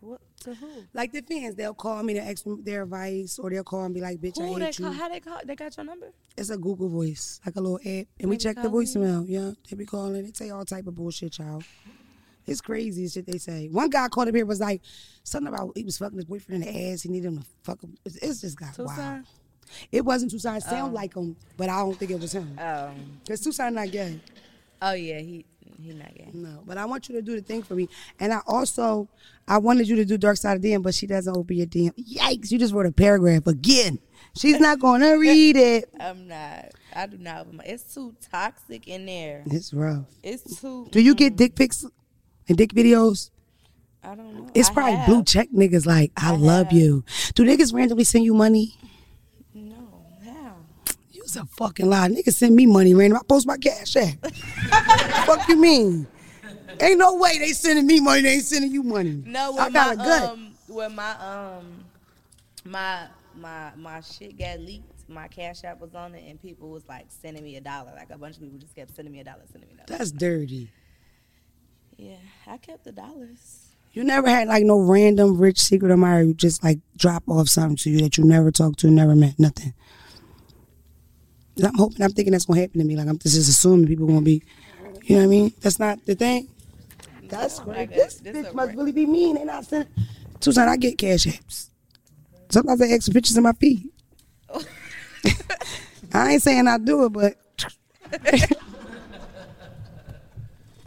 What to who? Like the fans, they'll call me to ask me their advice, or they'll call and be like, "Bitch, Who I they hate call? you." How they call? They got your number? It's a Google Voice, like a little app, and we They be check the you? voicemail. Yeah, they be calling. They say all type of bullshit, child. It's crazy shit they say. One guy called up here was like something about he was fucking his boyfriend in the ass. He needed him to fuck him. It's, it's just got wild. It wasn't Tucson. It sound like him, but I don't think it was him. Um. Cause Tucson not gay. Oh yeah, he he not gay. No, but I want you to do the thing for me. And I also, I wanted you to do Dark Side of DM, but she doesn't open your DM. Yikes! You just wrote a paragraph again. She's not gonna (laughs) read it. I'm not. I do not. open my- It's too toxic in there. It's rough. It's too. Do you get dick pics and dick videos? I don't know. It's I probably have. blue check niggas like, I, love have. you. Do niggas randomly send you money? You's a fucking lie. Nigga send me money random. I post my cash app. (laughs) Fuck you mean? Ain't no way they sending me money. They ain't sending you money. No, I got my a gut. um, when my um, my my my shit got leaked, my cash app was on it, and people was like sending me a dollar. Like a bunch of people just kept sending me a dollar, sending me a dollar. That's dirty. Yeah, I kept the dollars. You never had like no random rich secret admirer who just like drop off something to you that you never talked to, never met, nothing. I'm hoping, I'm thinking that's gonna happen to me. Like I'm just assuming people gonna be, you know what I mean? That's not the thing. That's great. This this bitch must really be mean. They not sending. Tucson, I get cash apps. Sometimes I ask for pictures of my feet. (laughs) I ain't saying I do it, but (laughs)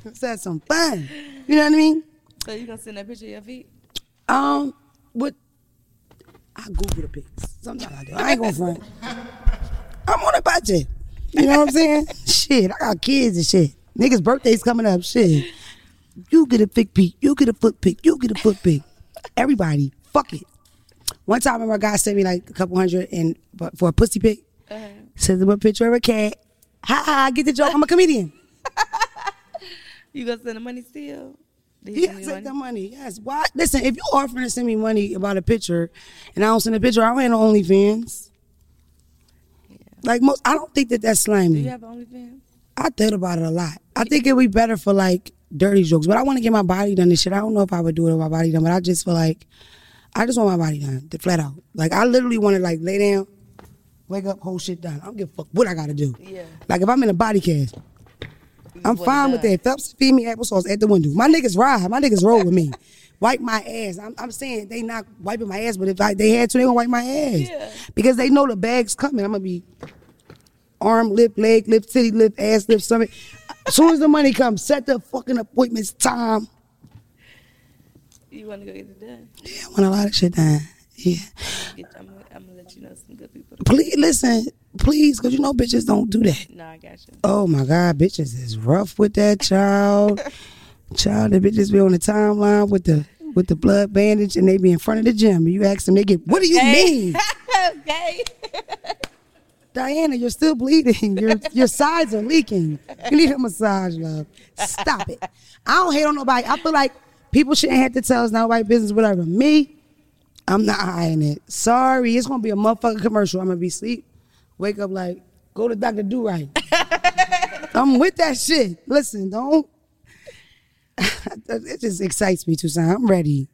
let's have some fun. You know what I mean? So you gonna send that picture of your feet? Um, what? I Google the pics. Sometimes I do. I ain't gonna front. (laughs) I'm on a budget. You know what I'm saying? (laughs) shit, I got kids and shit. Niggas' birthdays coming up. Shit. You get a pic pic. You get a foot pic. You get a foot pic. Everybody, fuck it. One time, I remember a guy sent me like a couple hundred and but for a pussy pic. Uh-huh. Sends him a picture of a cat. Ha ha! Get the joke. I'm a comedian. (laughs) You gonna send the money still? He Yeah, take money? the money. Yes. Why? Listen, if you offering to send me money about a picture, and I don't send a picture, I don't have no OnlyFans. Like most, I don't think that that's slimy. Do you have OnlyFans? I thought about it a lot. I think it would be better for like dirty jokes, but I want to get my body done and shit. I don't know if I would do it with my body done, but I just feel like I just want my body done, the flat out. Like I literally want to like lay down, wake up, whole shit done. I don't give a fuck what I got to do. Yeah. Like if I'm in a body cast, I'm fine with that. Phelps feed me applesauce at the window. My niggas ride. My niggas roll with me. Wipe my ass. I'm, I'm saying they not wiping my ass, but if I, they had to, they gonna wipe my ass Yeah. because they know the bag's coming. I'm gonna be arm, lip, leg, lip, titty, lip, ass, lip, stomach. As soon as the money comes, set the fucking appointments time. You wanna go get it done? Yeah, I want a lot of shit done. Yeah. I'm, gonna, I'm gonna let you know some good people. Please listen, please, because you know bitches don't do that. No, I got you. Oh my God, bitches is rough with that child. (laughs) child, the bitches be on the timeline with the with the blood bandage and they be in front of the gym. You ask them, they get, what do you mean? (laughs) okay. Diana, you're still bleeding. Your your sides are leaking. You need a massage, love. Stop it. I don't hate on nobody. I feel like people shouldn't have to tell us nobody business, whatever. Me, I'm not hiding it. Sorry, it's gonna be a motherfucking commercial. I'm gonna be asleep. Wake up like, go to Dr. Do Right. (laughs) I'm with that shit. Listen, don't. (laughs) it just excites me, Tucson. I'm ready.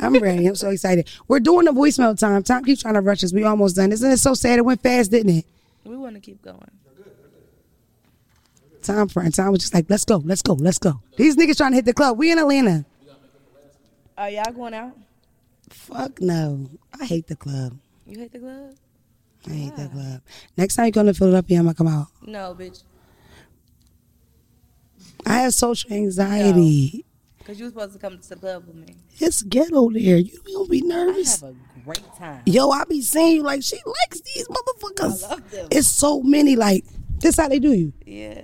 I'm ready. I'm so excited. We're doing the voicemail time. Time keeps trying to rush us. We almost done. Isn't it so sad? It went fast, didn't it? We want to keep going. Time friend. Time was just like, let's go, let's go, let's go. These niggas trying to hit the club. We in Atlanta. Are y'all going out? Fuck no. I hate the club. You hate the club? I hate that club. Next time you come to Philadelphia, I'm gonna come out. No, bitch. I have social anxiety. Cause you was supposed to come to the club with me. It's ghetto there. You don't be nervous. I have a great time. Yo, I be seeing you like she likes these motherfuckers. I love them. It's so many. Like this, how they do you? Yeah.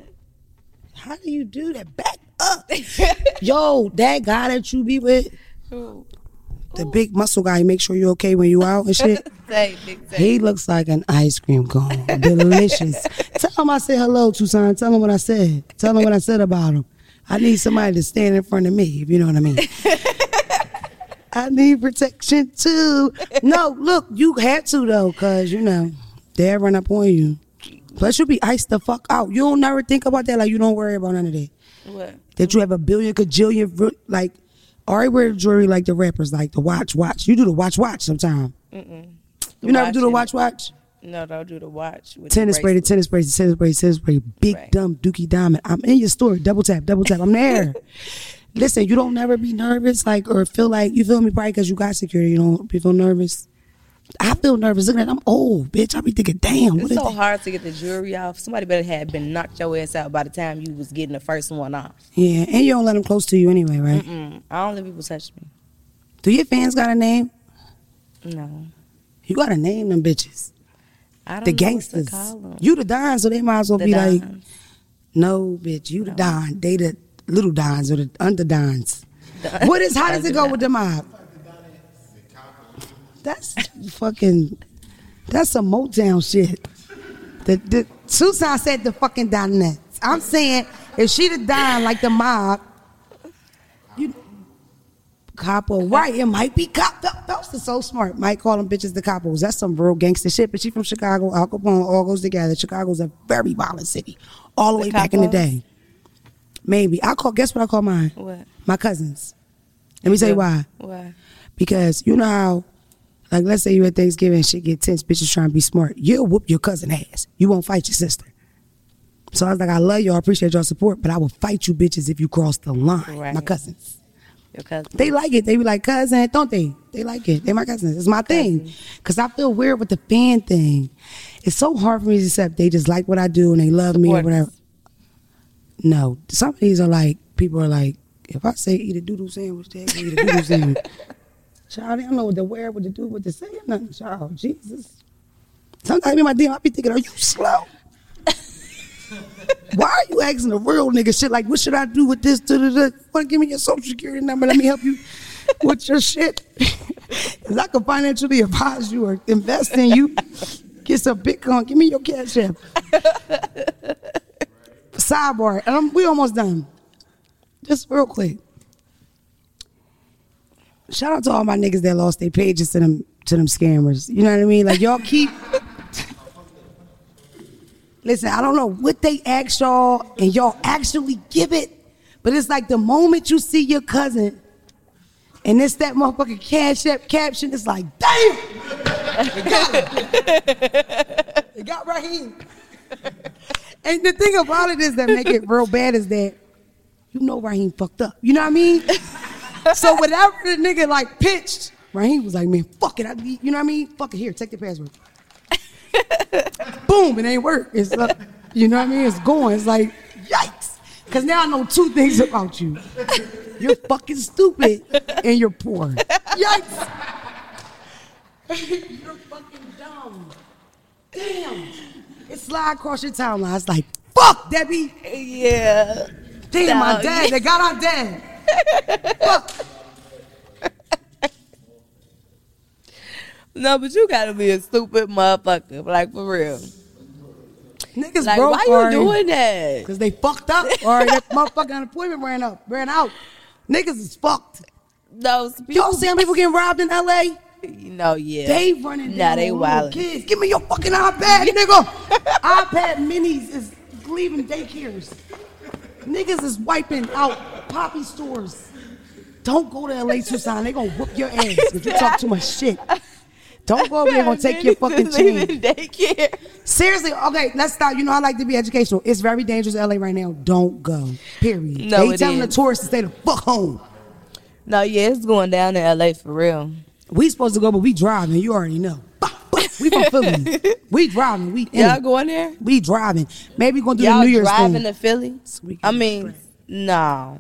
How do you do that? Back up. (laughs) Yo, that guy that you be with, Ooh. The big muscle guy, make sure you're okay when you out and shit. Say, big say. He looks like an ice cream cone. Delicious. (laughs) Tell him I said hello, Tucson. Tell him what I said. Tell him what I said about him. I need somebody to stand in front of me, if you know what I mean. (laughs) I need protection too. No, look, you had to though, cause you know, they'll run up on you. Plus you'll be iced the fuck out. You don't never think about that, like you don't worry about none of that. What? That you have a billion, cajillion, like, already wear jewelry like the rappers, like the watch, watch. You do the watch, watch sometime. You never do the watch, watch? No, don't do the watch. With tennis the bracelet, tennis bracelet, tennis bracelet, tennis bracelet, big Right. dumb dookie diamond. I'm in your store. Double tap, double tap. I'm there. (laughs) Listen, you don't never be nervous, like or feel like you feel me, probably because you got security. You don't you feel nervous. I feel nervous. Look at that. I'm old, bitch. I be thinking, damn, what It's so that? hard to get the jewelry off. Somebody better have been knocked your ass out by the time you was getting the first one off. Yeah, and you don't let them close to you anyway, right? Mm, I don't let people touch me. Do your fans got a name? No, You gotta name them bitches. I don't The gangsters. What to call 'em. You the Don, so they might as well The be like, no, bitch, you the Don. They the little Dons or the under Dons. The What is how does it go with the mob? That's fucking that's some Motown shit. The the Susan said the fucking Donettes. I'm saying if she the Don like the mob, you Capo, right? It might be cop. Those was so smart. Might call them bitches the capos. That's some real gangster shit. But she from Chicago. Al Capone all goes together. Chicago's a very violent city, all the, The way back in the day. Maybe I call. Guess what I call mine? What? My cousins. Let me tell you why. Why? Because you know how, like, let's say you at Thanksgiving, shit get tense, bitches trying to be smart. You'll whoop your cousin ass. You won't fight your sister. So I was like, I love y'all, appreciate y'all support, but I will fight you bitches if you cross the line. My cousins. Your cousin. They like it. They be like, cousin, don't they? They like it. They my cousins. It's my thing. Cause I feel weird with the fan thing. It's so hard for me to accept they just like what I do and they love me or whatever. No, some of these are like people are like, if I say eat a doodle sandwich, they eat a doodle (laughs) sandwich. Child, they don't know what to wear, what to do, what to say, or nothing. Child, Jesus. Sometimes in my DM, I be thinking, are you slow? (laughs) Why are you asking a real nigga shit like, what should I do with this? To give me your social security number? Let me help you with your shit. (laughs) Because I can financially advise you or invest in you. Get some Bitcoin. Give me your cash app. (laughs) Sidebar. And I'm, we almost done. Just real quick. Shout out to all my niggas that lost their pages to them to them scammers. You know what I mean? Like y'all keep Listen, I don't know what they ask y'all and y'all actually give it, but it's like the moment you see your cousin and it's that motherfucking cash app caption, it's like, damn! They got. They got Raheem. And the thing about it is that make it real bad is that you know Raheem fucked up. You know what I mean? So whatever the nigga like pitched, right? He was like, man, fuck it. I, you know what I mean? Fuck it. Here, take the password. Boom, it ain't work. It's uh, you know what I mean? It's going. It's like, yikes. Cause now I know two things about you. You're fucking stupid and you're poor. Yikes. you're fucking dumb. Damn. It slide across your timeline. It's like, fuck, Debbie. Yeah. Damn, my dad. They got our dad. Fuck. (laughs) No, but you gotta be a stupid motherfucker, like for real. Niggas Like, broke why you doing that? Because they fucked up or that (laughs) motherfucking unemployment ran up, ran out. Niggas is fucked. Those people, Y'all see how people getting robbed in LA? you know, yeah. They running Nah, they little kids. Give me your fucking iPad, (laughs) nigga. iPad minis is leaving daycares. Niggas is wiping out poppy stores. Don't go to LA Tucson. They gonna whoop your ass if you talk too much shit. Don't go over there. Gonna take your fucking. Daycare. Seriously, okay, let's stop. You know I like to be educational. It's very dangerous in LA right now. Don't go. Period. No, they telling the tourists to stay the fuck home. No, yeah, it's going down in LA for real. We supposed to go, but we driving. You already know. We from (laughs) Philly. we driving. We in Y'all going there? We driving. Maybe gonna do Y'all the New Year's driving thing. to Philly? I mean, no.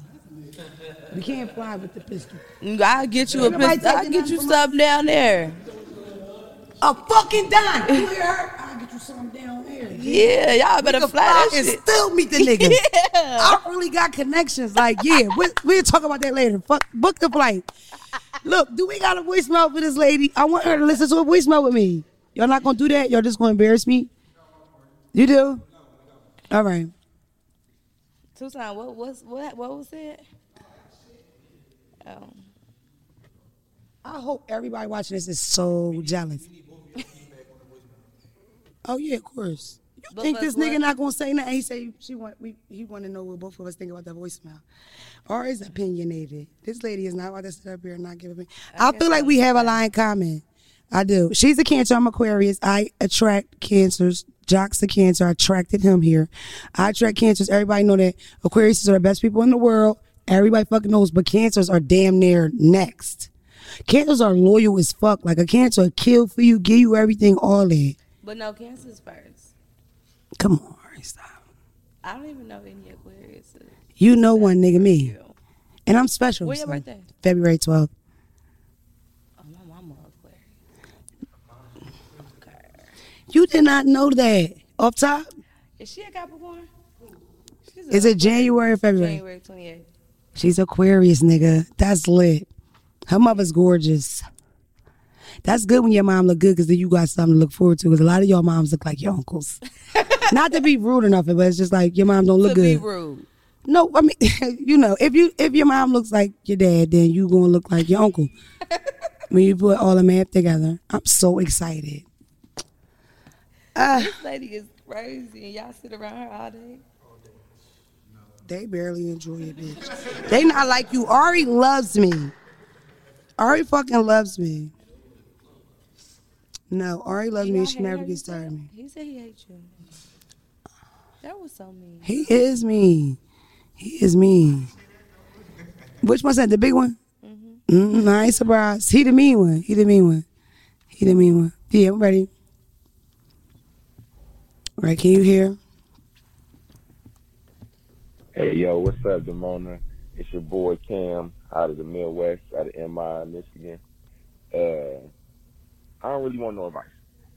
We can't fly with the pistol. I'll get you a Ain't nobody pistol. I'll get you from something down there. A fucking dime. You hear her? I'll get you something down there. Yeah, y'all better Nigga fly that and shit. still meet the nigga. (laughs) yeah. I really got connections. Like, yeah, we, we'll talk about that later. Fuck, book the flight. Look, do we got a voicemail for this lady? I want her to listen to a voicemail with me. Y'all not gonna do that? Y'all just gonna embarrass me? You do? All right. Tucson, what was what what was it? Oh. I hope everybody watching this is so jealous. Oh yeah, of course. You Both think this nigga what? not gonna say nothing? He say she want we he want to know what both of us think about that voicemail. Or is opinionated. This lady is not about to sit up here and not give a. I, feel like we have a line in common. I do. She's a Cancer. I'm Aquarius. I attract cancers. Jock's a Cancer. I attracted him here. I attract cancers. Everybody know that Aquariuses are the best people in the world. Everybody fucking knows, but cancers are damn near next. Cancers are loyal as fuck. Like a cancer will kill for you, give you everything, all that. But no, Cancer's first. Come on, stop. I don't even know any Aquarius. You know one nigga, me. And I'm special. When your so- birthday? February 12th. Oh, my mama Aquarius. Okay. You did not know that. Off top? Is she a Capricorn? Is it January or February? January 28th. She's Aquarius, nigga. That's lit. Her mother's gorgeous. That's good when your mom look good because then you got something to look forward to. Because a lot of your moms look like your uncles. (laughs) Not to be rude or nothing, but it's just like your mom don't look to be good. rude. No, I mean, (laughs) you know, if you if your mom looks like your dad, then you gonna look like your uncle. (laughs) when you put all the math together, I'm so excited. This ah. lady is crazy, and y'all sit around her all day. They barely enjoy it, bitch. They not like you. Ari loves me. Ari fucking loves me. No, Ari loves me. She never gets tired of me. He said he hates you. That was so mean. He is mean. He is mean. Which one's that? the big one? Mm-hmm. I ain't surprised. He the mean one. He the mean one. He the mean one. Yeah, I'm ready. Right, can you hear? Hey, yo, what's up, Demona? It's your boy Cam out of the Midwest, out of MI, Michigan. Uh, I don't really want no advice.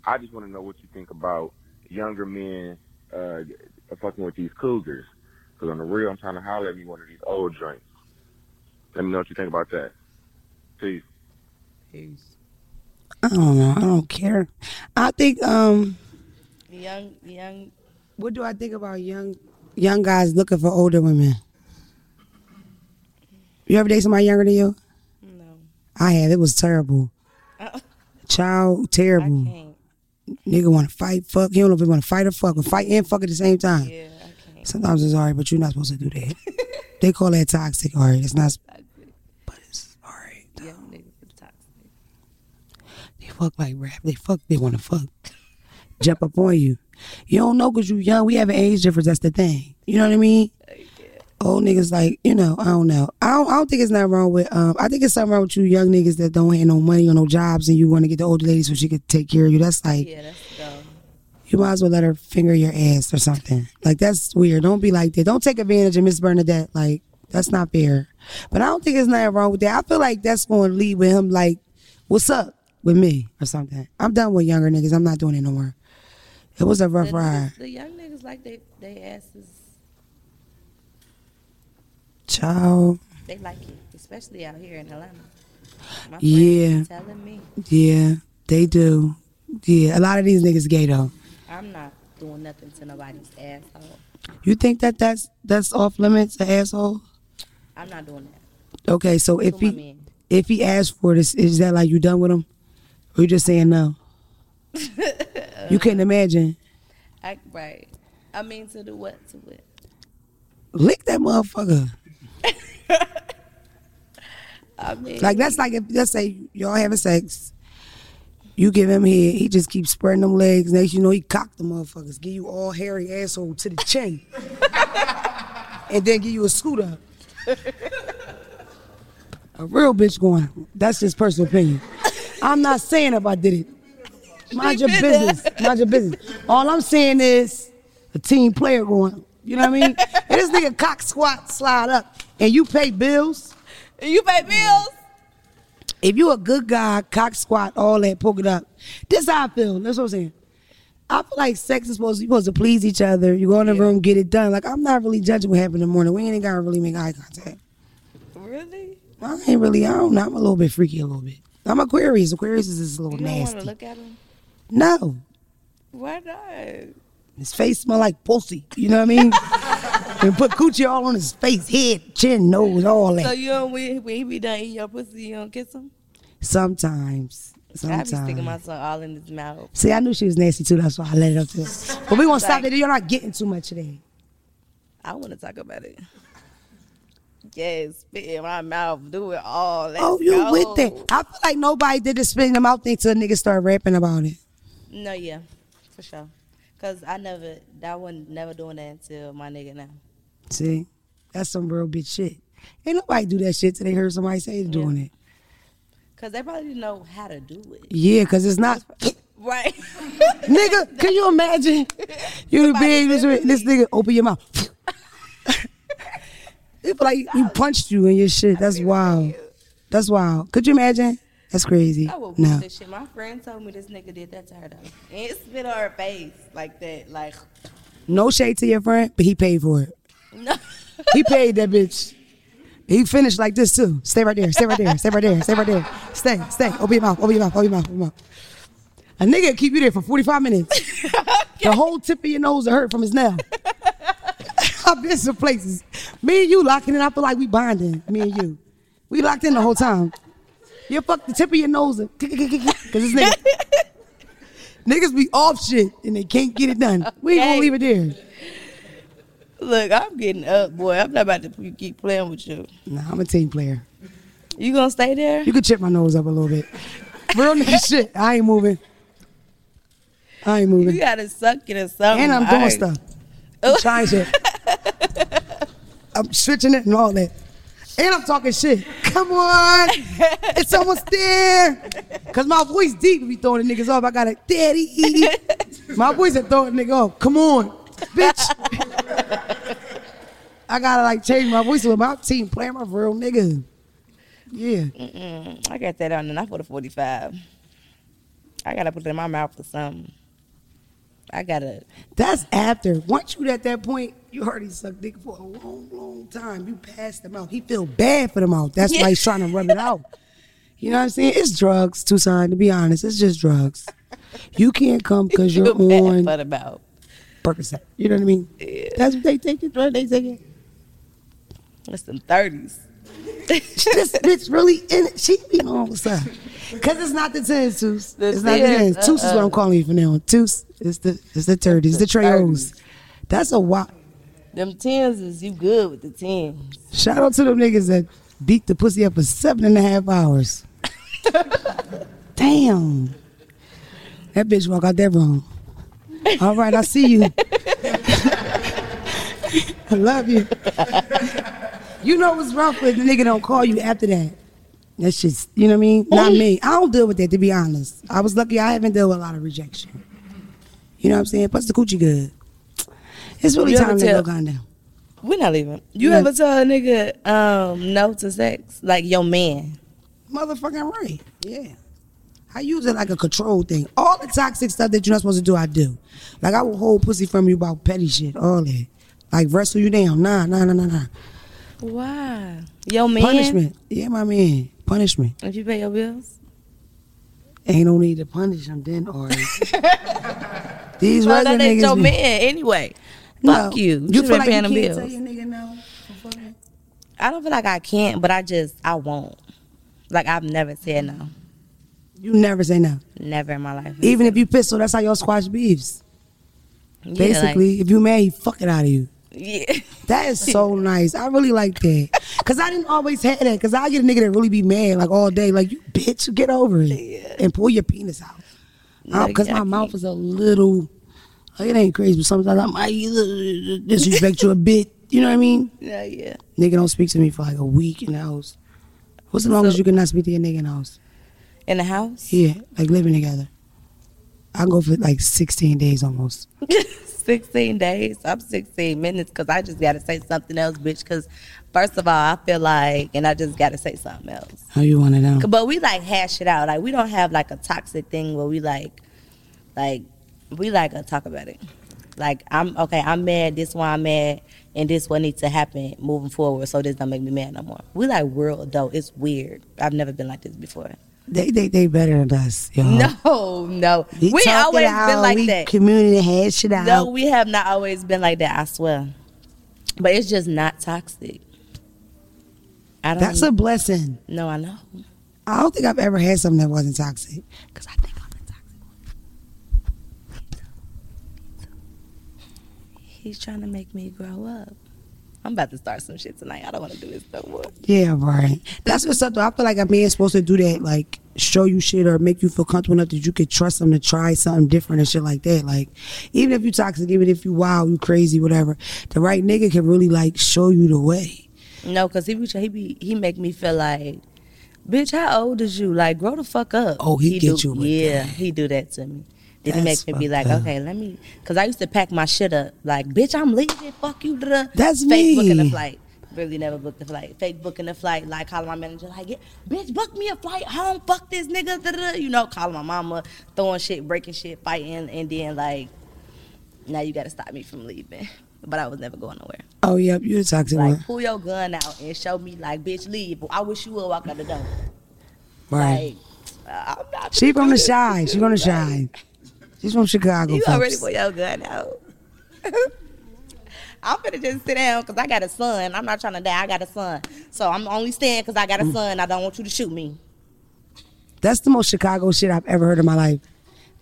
I just want to know what you think about younger men uh, fucking with these cougars. Because on the real, I'm trying to holler at me one of these old joints. Let me know what you think about that. Please. Peace. I don't know. I don't care. I think um Young, young. what do I think about young young guys looking for older women? You ever date somebody younger than you? No, I have. It was terrible. Oh. Child, I terrible. Nigga want to fight, fuck. He don't know if he want to fight or fuck, or fight and fuck at the same time. Yeah, I can't. Sometimes it's alright, but you're not supposed to do that. (laughs) they call that toxic. Alright, it's not. But it's alright. Young niggas is toxic. They fuck like rap. They fuck. They want to fuck. Jump up on you. You don't know because you young. We have an age difference. That's the thing. You know what I mean? Old niggas like you know. I don't know. I don't. I don't think it's not wrong with. Um. I think it's something wrong with you young niggas that don't have no money or no jobs and you want to get the older lady so she could take care of you. That's like Yeah, that's dumb. you might as well let her finger your ass or something. Like that's weird. Don't be like that. Don't take advantage of Miss Bernadette. Like that's not fair. But I don't think there's nothing wrong with that. I feel like that's going to lead with him. Like, what's up with me or something. I'm done with younger niggas. I'm not doing it no more. It was a rough the, ride, the young niggas like they they asses. child. They like it, especially out here in Atlanta. My Yeah. telling me Yeah, they do. Yeah, a lot of these niggas gay though. I'm not doing nothing to nobody's asshole. You think that that's that's off limits, an asshole? I'm not doing that. Okay, so if he man. if he asks for this, is that like you done with him, or you just saying no? (laughs) you couldn't imagine. I, right. I mean to do what to it. Lick that motherfucker. (laughs) I mean, Like that's like if let's say y'all having sex, you give him head, he just keeps spreading them legs. Next you know he cock the motherfuckers, give you all hairy asshole to the chin, (laughs) and then give you a scooter. A real bitch going. That's just personal opinion. I'm not saying if I did it. (laughs) Mind your business. Mind your business. All I'm saying is a team player going. You know what I mean? and this nigga cock squat slide up, and you pay bills. You pay bills. If you a good guy, cock squat, all that, poke it up. This how I feel. That's what I'm saying. I feel like sex is supposed to, you supposed to please each other. You go in the room, get it done. Like I'm not really judging what happened in the morning. We ain't gotta really make eye contact. Really? I ain't really. I don't know. I'm a little bit freaky, a little bit. I'm Aquarius. Aquarius is just a little You don't want nasty. to look at him? No, Why not? his face smell like pussy. You know what I mean? (laughs) and put coochie all on his face, head, chin, nose, all that. So you don't when, when he be done eating your pussy, you don't kiss him? Sometimes. Sometimes. I be sticking my tongue all in his mouth. See, I knew she was nasty too. That's why I let it up to her. But we gonna stop it. You're not getting too much today. I want to talk about it. Yes, spit in my mouth, do it all. Let's Oh, you go. with it? I feel like nobody did the spit in the mouth thing till niggas start rapping about it. No, yeah, for sure. Cause I never, that one never doing that until my nigga now. See, that's some real bitch shit. Ain't nobody do that shit till they heard somebody say they're doing it. Cause they probably didn't know how to do it. Yeah, cause it's not. (laughs) Right. (laughs) nigga, can you imagine? You the big this, this nigga open your mouth. (laughs) it like you punched you in your shit. That's wild. That's wild. Could you imagine? That's crazy. I would No. this shit. My friend told me this nigga did that to her though. And it spit on her face like that. Like, No shade to your friend, but he paid for it. no. He paid that bitch. He finished like this too. Stay right there. Stay right there. Stay right there. Stay right there. Stay. Stay. Open your mouth. Open your mouth. Open your mouth. Open your mouth. A nigga keep you there for 45 minutes. (laughs) The whole tip of your nose will hurt from his nail. (laughs) I've been some places. Me and you locking in. I feel like we bonding. Me and you. We locked in the whole time. You fuck the tip of your nose. Cause this nigga. (laughs) Niggas be off shit and they can't get it done. We ain't gonna leave it there. Look, I'm getting up, boy. I'm not about to keep playing with you. Nah, I'm a team player. You gonna stay there? You could chip my nose up a little bit. Real nigga (laughs) shit. I ain't moving. I ain't moving. You gotta suck it or something. And I'm doing Alright. stuff. I'm trying shit. (laughs) I'm switching it and all that. (laughs) And I'm talking shit. Come on. It's almost there. Cause my voice deep be throwing the niggas off. I got a daddy. (laughs) My voice is throwing the nigga off. Come on, bitch. I gotta like change my voice with my team playing my real nigga. Yeah. Mm-mm. I got that on and I put a 45. I gotta put it in my mouth for something. I gotta. That's after. Once you at that point, you already sucked dick for a long, long time. You passed the mouth. He feel bad for the mouth. That's why he's trying to rub it out. You know what I'm saying? It's drugs, Tucson, to be honest. It's just drugs. You can't come (laughs) because you're on the mouth. Percocet. You know what I mean? Yeah. That's what they take it. What they take it. It's them 30s. This bitch really in it. She be on what's up. Cause it's not the tens, Tus. The It's not the tens, tens. Tus is what uh-uh. I'm calling you for now. Tus is the it's the thirties, the The Treos. That's a wild. Them 10s is you good with the 10s. Shout out to them niggas that beat the pussy up for seven and a half hours. (laughs) Damn. That bitch walk out there wrong. All right, I see you. (laughs) I love you. You know what's rough with the nigga don't call you after that. That's just, you know what I mean? Not me. I don't deal with that, to be honest. I was lucky I haven't dealt with a lot of rejection. You know what I'm saying? Plus the coochie good. It's really You time to tell- go down. We're not leaving. You Yeah. ever tell a nigga um, no to sex? Like your man. Motherfucking right. Yeah. I use it like a control thing. All the toxic stuff that you're not supposed to do, I do. Like I will hold pussy from you about petty shit, all that. Like wrestle you down. Nah, nah, nah, nah, nah. Why? Your man. Punishment. Yeah, my man. Punishment. If you pay your bills. Ain't no need to punish him then, or (laughs) these So regular that ain't niggas. your be- man anyway. No. Fuck you. You, You should feel like paying you can't bills. tell your nigga no for? I don't feel like I can't, but I just I won't. Like I've never said no. You never say no. Never in my life. Even if you pistol, that's how y'all squash beefs. Yeah, like- Basically, if you mad, he fuck it out of you. Yeah. (laughs) That is so nice. I really like that. Cause I didn't always have that. Cause I get a nigga that really be mad like all day. Like you bitch, get over it and pull your penis out. No, uh, Because my mouth is a little. Like, it ain't crazy, but sometimes I might disrespect you a bit. You know what I mean? (laughs) Yeah, yeah. Nigga don't speak to me for like a week in the house. What's the longest you cannot speak to your nigga in the house? In the house? Yeah, like living together. I go for like 16 days almost. (laughs) 16 days. I'm 16 minutes because I just got to say something else, bitch. Because, first of all, I feel like, and I just got to say something else. How you want to know? But we like hash it out. Like, we don't have like a toxic thing where we like, like, we like to talk about it. Like, I'm, okay, I'm mad. This why I'm mad. And this what needs to happen moving forward so this don't make me mad no more. We like real adult. It's weird. I've never been like this before. They they they better than us, yo. No, no. We, We, always out, been like we that. Community hash shit out. No, we have not always been like that. I swear, but it's just not toxic. I don't. That's a blessing. no. I know. I don't think I've ever had something that wasn't toxic. Cause I think I'm a toxic. He's trying to make me grow up. I'm about to start some shit tonight. I don't want to do this no more. Yeah, right. That's what's up. Though. I feel like a man's supposed to do that, like show you shit or make you feel comfortable enough that you could trust them to try something different and shit like that. Like, even if you toxic, even if you wild, you crazy, whatever, the right nigga can really like show you the way. No, cause he be he be he make me feel like, bitch, how old is you? Like, grow the fuck up. Oh, he get do, you Yeah, that. he do that to me. Then he That's make me be like, up. okay, let me, cause I used to pack my shit up. Like, bitch, I'm leaving. Fuck you. Da-da. That's booking me. a flight. Really never booked the flight. Fake booking the flight. Like calling my manager, like, yeah, bitch, book me a flight home. Fuck this nigga. Da-da. You know, calling my mama, throwing shit, breaking shit, fighting, and then like, now you got to stop me from leaving. But I was never going nowhere. Oh, yep, you the toxic Like, one. pull your gun out and show me, like, bitch, leave. I wish you would walk out the door. Right. Like, uh, I'm not. She from the shy. She from the shy. She's from Chicago. You folks. already pull your gun out. (laughs) I'm gonna just sit down because I got a son. I'm not trying to die. I got a son, so I'm only staying because I got a Mm. son. I don't want you to shoot me. That's the most Chicago shit I've ever heard in my life.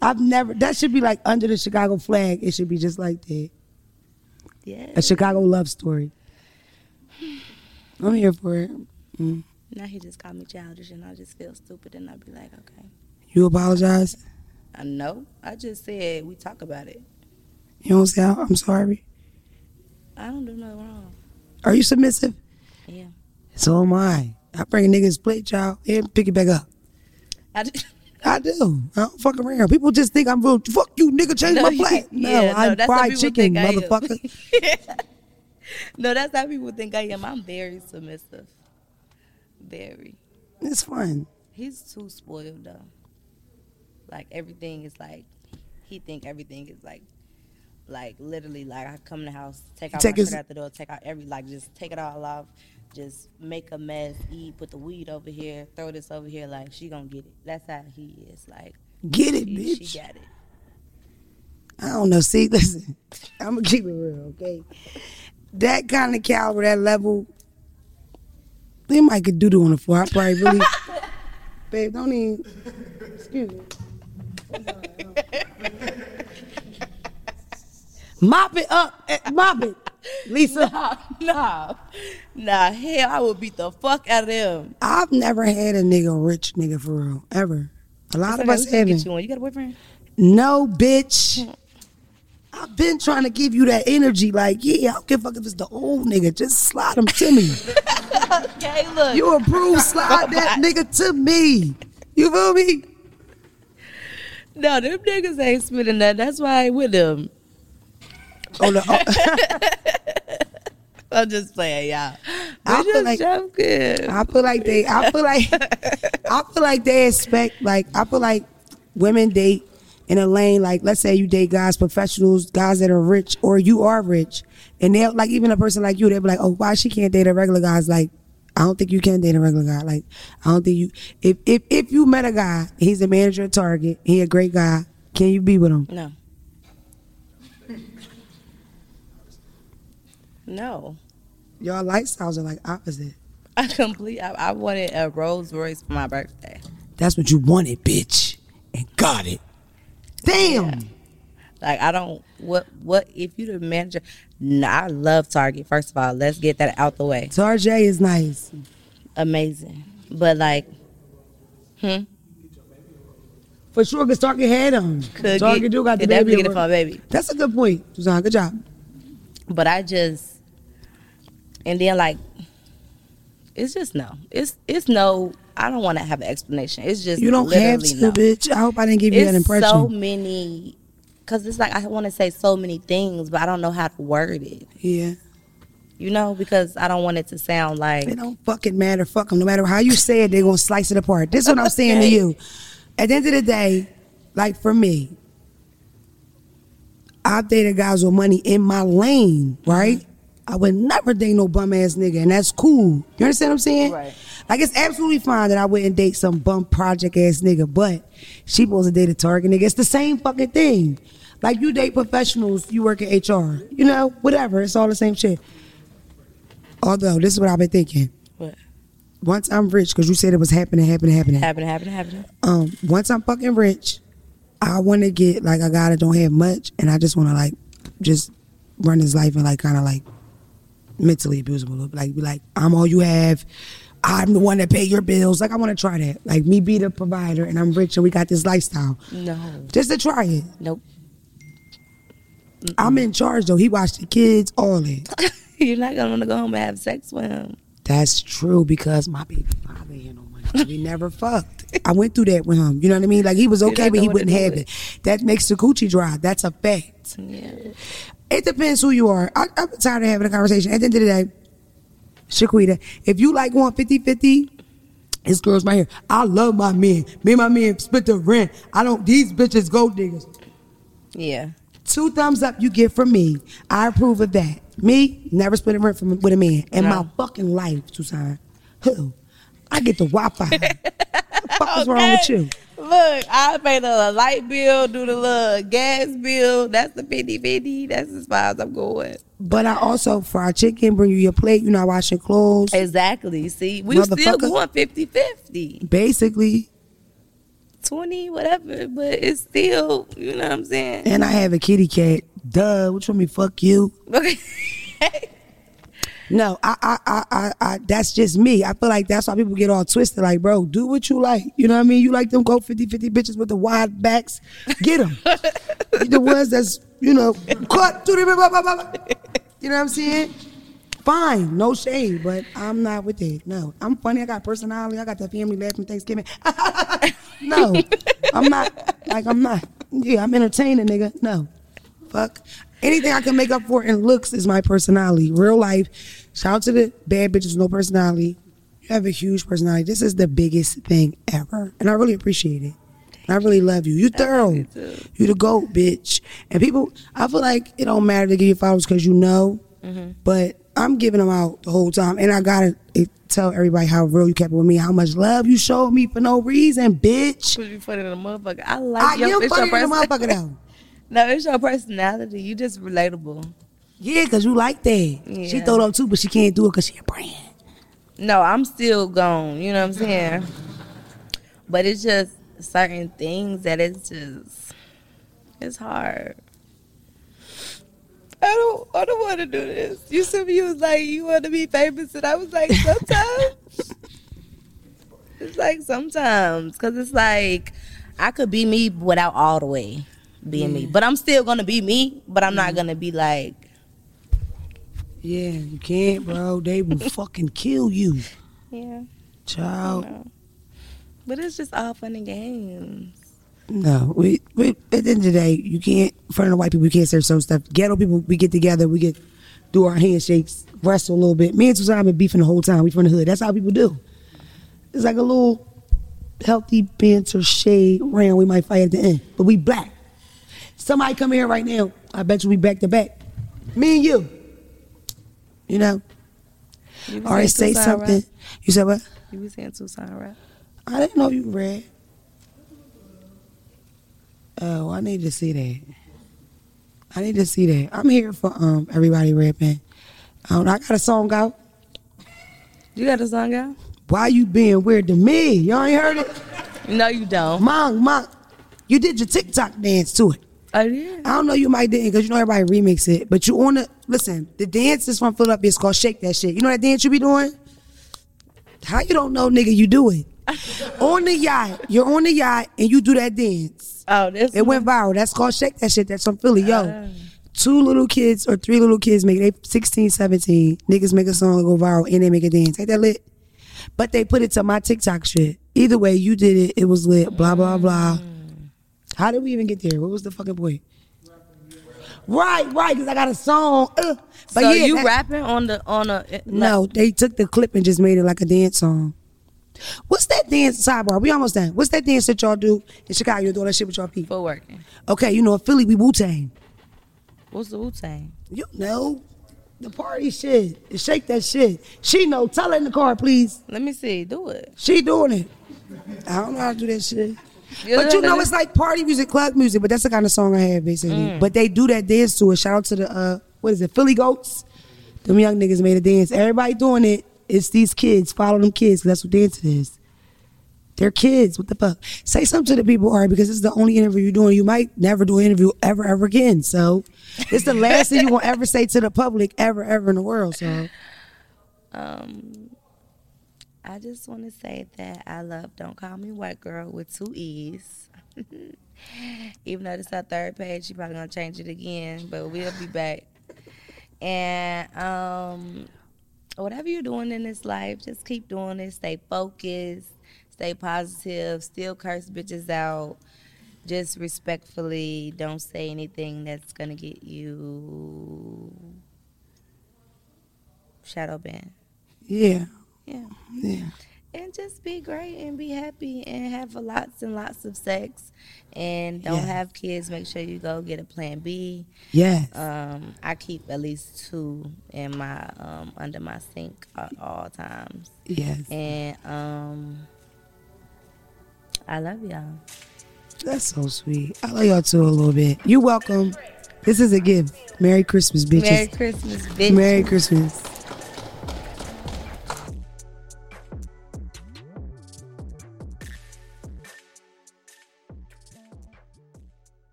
I've never. That should be like under the Chicago flag. It should be just like that. Yeah. A Chicago love story. I'm here for it. Now he just called me childish, and I just feel stupid, and I'd be like, okay, You apologize. I know. I just said we talk about it. You don't say I'm sorry. I don't do nothing wrong. Are you submissive? Yeah. So am I. I bring a nigga's plate, y'all, and pick it back up. I just, I do. I don't fuck around. People just think I'm real. Fuck you, nigga. Change No, my plate. No, yeah, no, I'm fried chicken, think I am. motherfucker. (laughs) no, that's how people think I am. I'm very submissive. Very. it's fun. He's too spoiled though. Like everything is like he think everything is like like literally like I come in the house, take out Take my his- out the door, take out every like just take it all off, just make a mess, eat, put the weed over here, throw this over here, like she gonna get it. That's how he is. Like Get it, she, bitch. she got it. I don't know. See, (laughs) listen, I'm gonna keep it real, okay? That kind of caliber, that level, they might could do it on the floor. I probably really, (laughs) babe, don't even. Excuse me. (laughs) Mop it up, mop it, Lisa. (laughs) Nah, nah, nah. Hell, I would beat the fuck out of them. I've never had a nigga rich nigga for real, ever. A lot of Okay, us we should get haven't. you. You got a boyfriend? No, bitch. I've been trying to give you that energy. Like, yeah, I don't give a fuck if it's the old nigga. Just slide him to me. (laughs) Okay, look. You approve, slide (laughs) that nigga to me. You feel me? no, them niggas ain't spitting that. That's why I ain't with them. Oh, no. oh, (laughs) I'm just playing, y'all. I feel like- joking. I feel like they. I feel like. (laughs) I feel like they expect. Like I feel like women date in a lane. Like let's say you date guys, professionals, guys that are rich, or you are rich, and they're like even a person like you. They'll be like, oh, why she can't date a regular guy? It's like. I don't think you can date a regular guy. Like, I don't think you. If if if you met a guy, he's a manager at Target, he a great guy. Can you be with him? No. No. Y'all lifestyles are like opposite. I complete. I, I wanted a Rolls Royce for my birthday. That's what you wanted, bitch, and got it. Damn. Like I don't. What? What? If you the manager? Nah, I love Target. First of all, let's get that out the way. Target is nice. Amazing. But like, hmm. For sure, because Target had them. Could Target get, do got the baby. definitely get it for baby. That's a good point, Suzanne. Good job. But I just, and then like, it's just no. It's it's no. I don't want to have an explanation. It's just You don't have to, no. bitch. I hope I didn't give you that impression. so many. Cause it's like I want to say so many things, but I don't know how to word it. yeah. You know, because I don't want it to sound like It don't fucking matter. Fuck them. No matter how you say it, they're gonna slice it apart. This is what I'm saying to you. At the end of the day, like for me, I've dated guys with money in my lane, right? Mm-hmm. I would never date no bum ass nigga, and that's cool. You understand what I'm saying? Right. Like it's absolutely fine that I wouldn't date some bum project ass nigga, but she supposed to date a target nigga. It's the same fucking thing. Like you date professionals, you work in HR, you know, whatever. It's all the same shit. Although this is what I've been thinking what once I'm rich, because you said it was happening, happening, happening. happened, happened, happened. Um, once I'm fucking rich, I want to get like a guy that don't have much, and I just want to like just run his life and like kind of like mentally abuse him a little. Like be like, I'm all you have. I'm the one that pay your bills. Like I want to try that. Like me be the provider, and I'm rich, and we got this lifestyle. No, Just to try it. nope. I'm in charge though. He watched the kids, all that. (laughs) You're not gonna want to go home and have sex with him. That's true because my baby father ain't no money. We never (laughs) fucked. I went through that with him. You know what I mean? Like he was okay, but he wouldn't have it. it. That makes the coochie dry. That's a fact. Yeah. It depends who you are. I, I'm tired of having a conversation. At the end of the day, Shaquita, if you like going 50 50, it's girls right here. I love my men. Me and my men split the rent. I don't, these bitches gold diggers. Yeah. Two thumbs up you get from me. I approve of that. Me, never split a rent from, with a man in No. my fucking life, Susan. Who? I get the Wi-Fi. (laughs) what the fuck is wrong with you? Look, I pay the light bill, do the little gas bill. That's the 50 50. That's as far as I'm going. But I also fry chicken, bring you your plate. You're not washing clothes. Exactly. See, we still going 50 50. Basically, 20, whatever. But it's still, you know what I'm saying? and I have a kitty cat. Duh, which one want me fuck you? Okay. (laughs) No, I, I, I, I, I, that's just me. I feel like that's why people get all twisted. Like, bro, do what you like. You know what I mean? You like them go 50 50 bitches with the wide backs. Get them. (laughs) the ones that's, you know, cut to the, blah, blah, blah, blah. you know what I'm saying? Fine, no shade, but I'm not with it. No, I'm funny. I got personality. I got the family laughing Thanksgiving. (laughs) no, I'm not. Like I'm not. Yeah, I'm entertaining, nigga. No, fuck. Anything I can make up for in looks is my personality. Real life. Shout out to the bad bitches no personality. You have a huge personality. This is the biggest thing ever, and I really appreciate it. I really love you. You thorough. you. You the goat, bitch. And people, I feel like it don't matter to give you followers because you know, Mm-hmm. but I'm giving them out the whole time, and I gotta it, tell everybody how real you kept it with me, how much love you showed me for no reason, bitch. Would be funny than a motherfucker. I like you. I your, am funny than a motherfucker though. (laughs) No, it's your personality. You just relatable. Yeah, cause you like that. She Yeah. throw up too, but she can't do it cause she a brand. No, I'm still gone. You know what I'm saying? But it's just certain things that it's just it's hard. I don't I don't want to do this. You said you was like you want to be famous, and I was like sometimes. (laughs) it's like sometimes because it's like I could be me without all the way being me, but I'm still gonna be me. But I'm not gonna be like Yeah, you can't, bro. They will (laughs) fucking kill you, yeah. child. But it's just all fun and games. No, we, we at the end of the day, you can't in front of the white people. You can't say certain stuff. Ghetto people, we get together, we get do our handshakes, wrestle a little bit. Me and Susan have been beefing the whole time. We from the hood. That's how people do. It's like a little healthy banter, shade round. We might fight at the end, but we black. Somebody come here right now. I bet you we back to back. Me and you. You know. You All right, say something. rap? You said what? You be saying Tucson rap? I didn't know you read. Oh, I need to see that. I need to see that. I'm here for um everybody rapping. Um, I got a song out. You got a song out? Why you being weird to me? Y'all ain't heard it? No, you don't. Mom, mom, you did your TikTok dance to it. Oh yeah. I don't know you might didn't because you know everybody remix it, but you on the listen. The dance is from Philadelphia. It's called Shake That Shit. You know that dance you be doing? How you don't know, nigga? You do it (laughs) on the yacht. You're on the yacht and you do that dance. Oh, this It went viral. That's called Shake That Shit. That's from Philly. Yo, oh. two little kids or three little kids make it. They 16, 17. Niggas make a song go viral and they make a dance. Ain't that lit? But they put it to my TikTok shit. Either way, you did it. It was lit. Blah blah blah. Mm. How did we even get there? What was the fucking point? Right, right. Because I got a song. Uh, but so yeah, you that- rapping on the on a like, No, they took the clip and just made it like a dance song. What's that dance sidebar? We almost done. What's that dance that y'all do in Chicago? You do all that shit with y'all people. for working. Okay, you know in Philly we Wu Tang. What's the Wu Tang? You know the party shit. Shake that shit. She know. Tell her in the car, please. Let me see. Do it. She doing it. I don't know how to do that shit. But you know it's like party music, club music. But that's the kind of song I have, basically. Mm. But they do that dance to it. Shout out to the uh, what is it, Philly Goats? Them young niggas made a dance. Everybody doing it. It's these kids. Follow them kids. that's what dancing is. They're kids. What the fuck? Say something to the people, all right? Because this is the only interview you're doing. You might never do an interview ever, ever again. So it's the last thing you (laughs) will ever say to the public ever, ever in the world. So Um, I just want to say that I love "Don't Call Me White Girl" with two e's. (laughs) Even though this our third page, she probably gonna change it again, but we'll be back. And um, whatever you're doing in this life, just keep doing it. Stay focused. Stay positive. Still curse bitches out. Just respectfully, don't say anything that's gonna get you shadow banned. yeah, Yeah. yeah. And just be great and be happy and have lots and lots of sex and don't Yes. have kids. Make sure you go get a plan B. Yes. Um, I keep at least two in my um, under my sink at all times. yes. And um, I love y'all. That's so sweet. I love y'all too a little bit. You're welcome. This is a gift. Merry Christmas, bitches. Merry Christmas, bitch. Merry Christmas.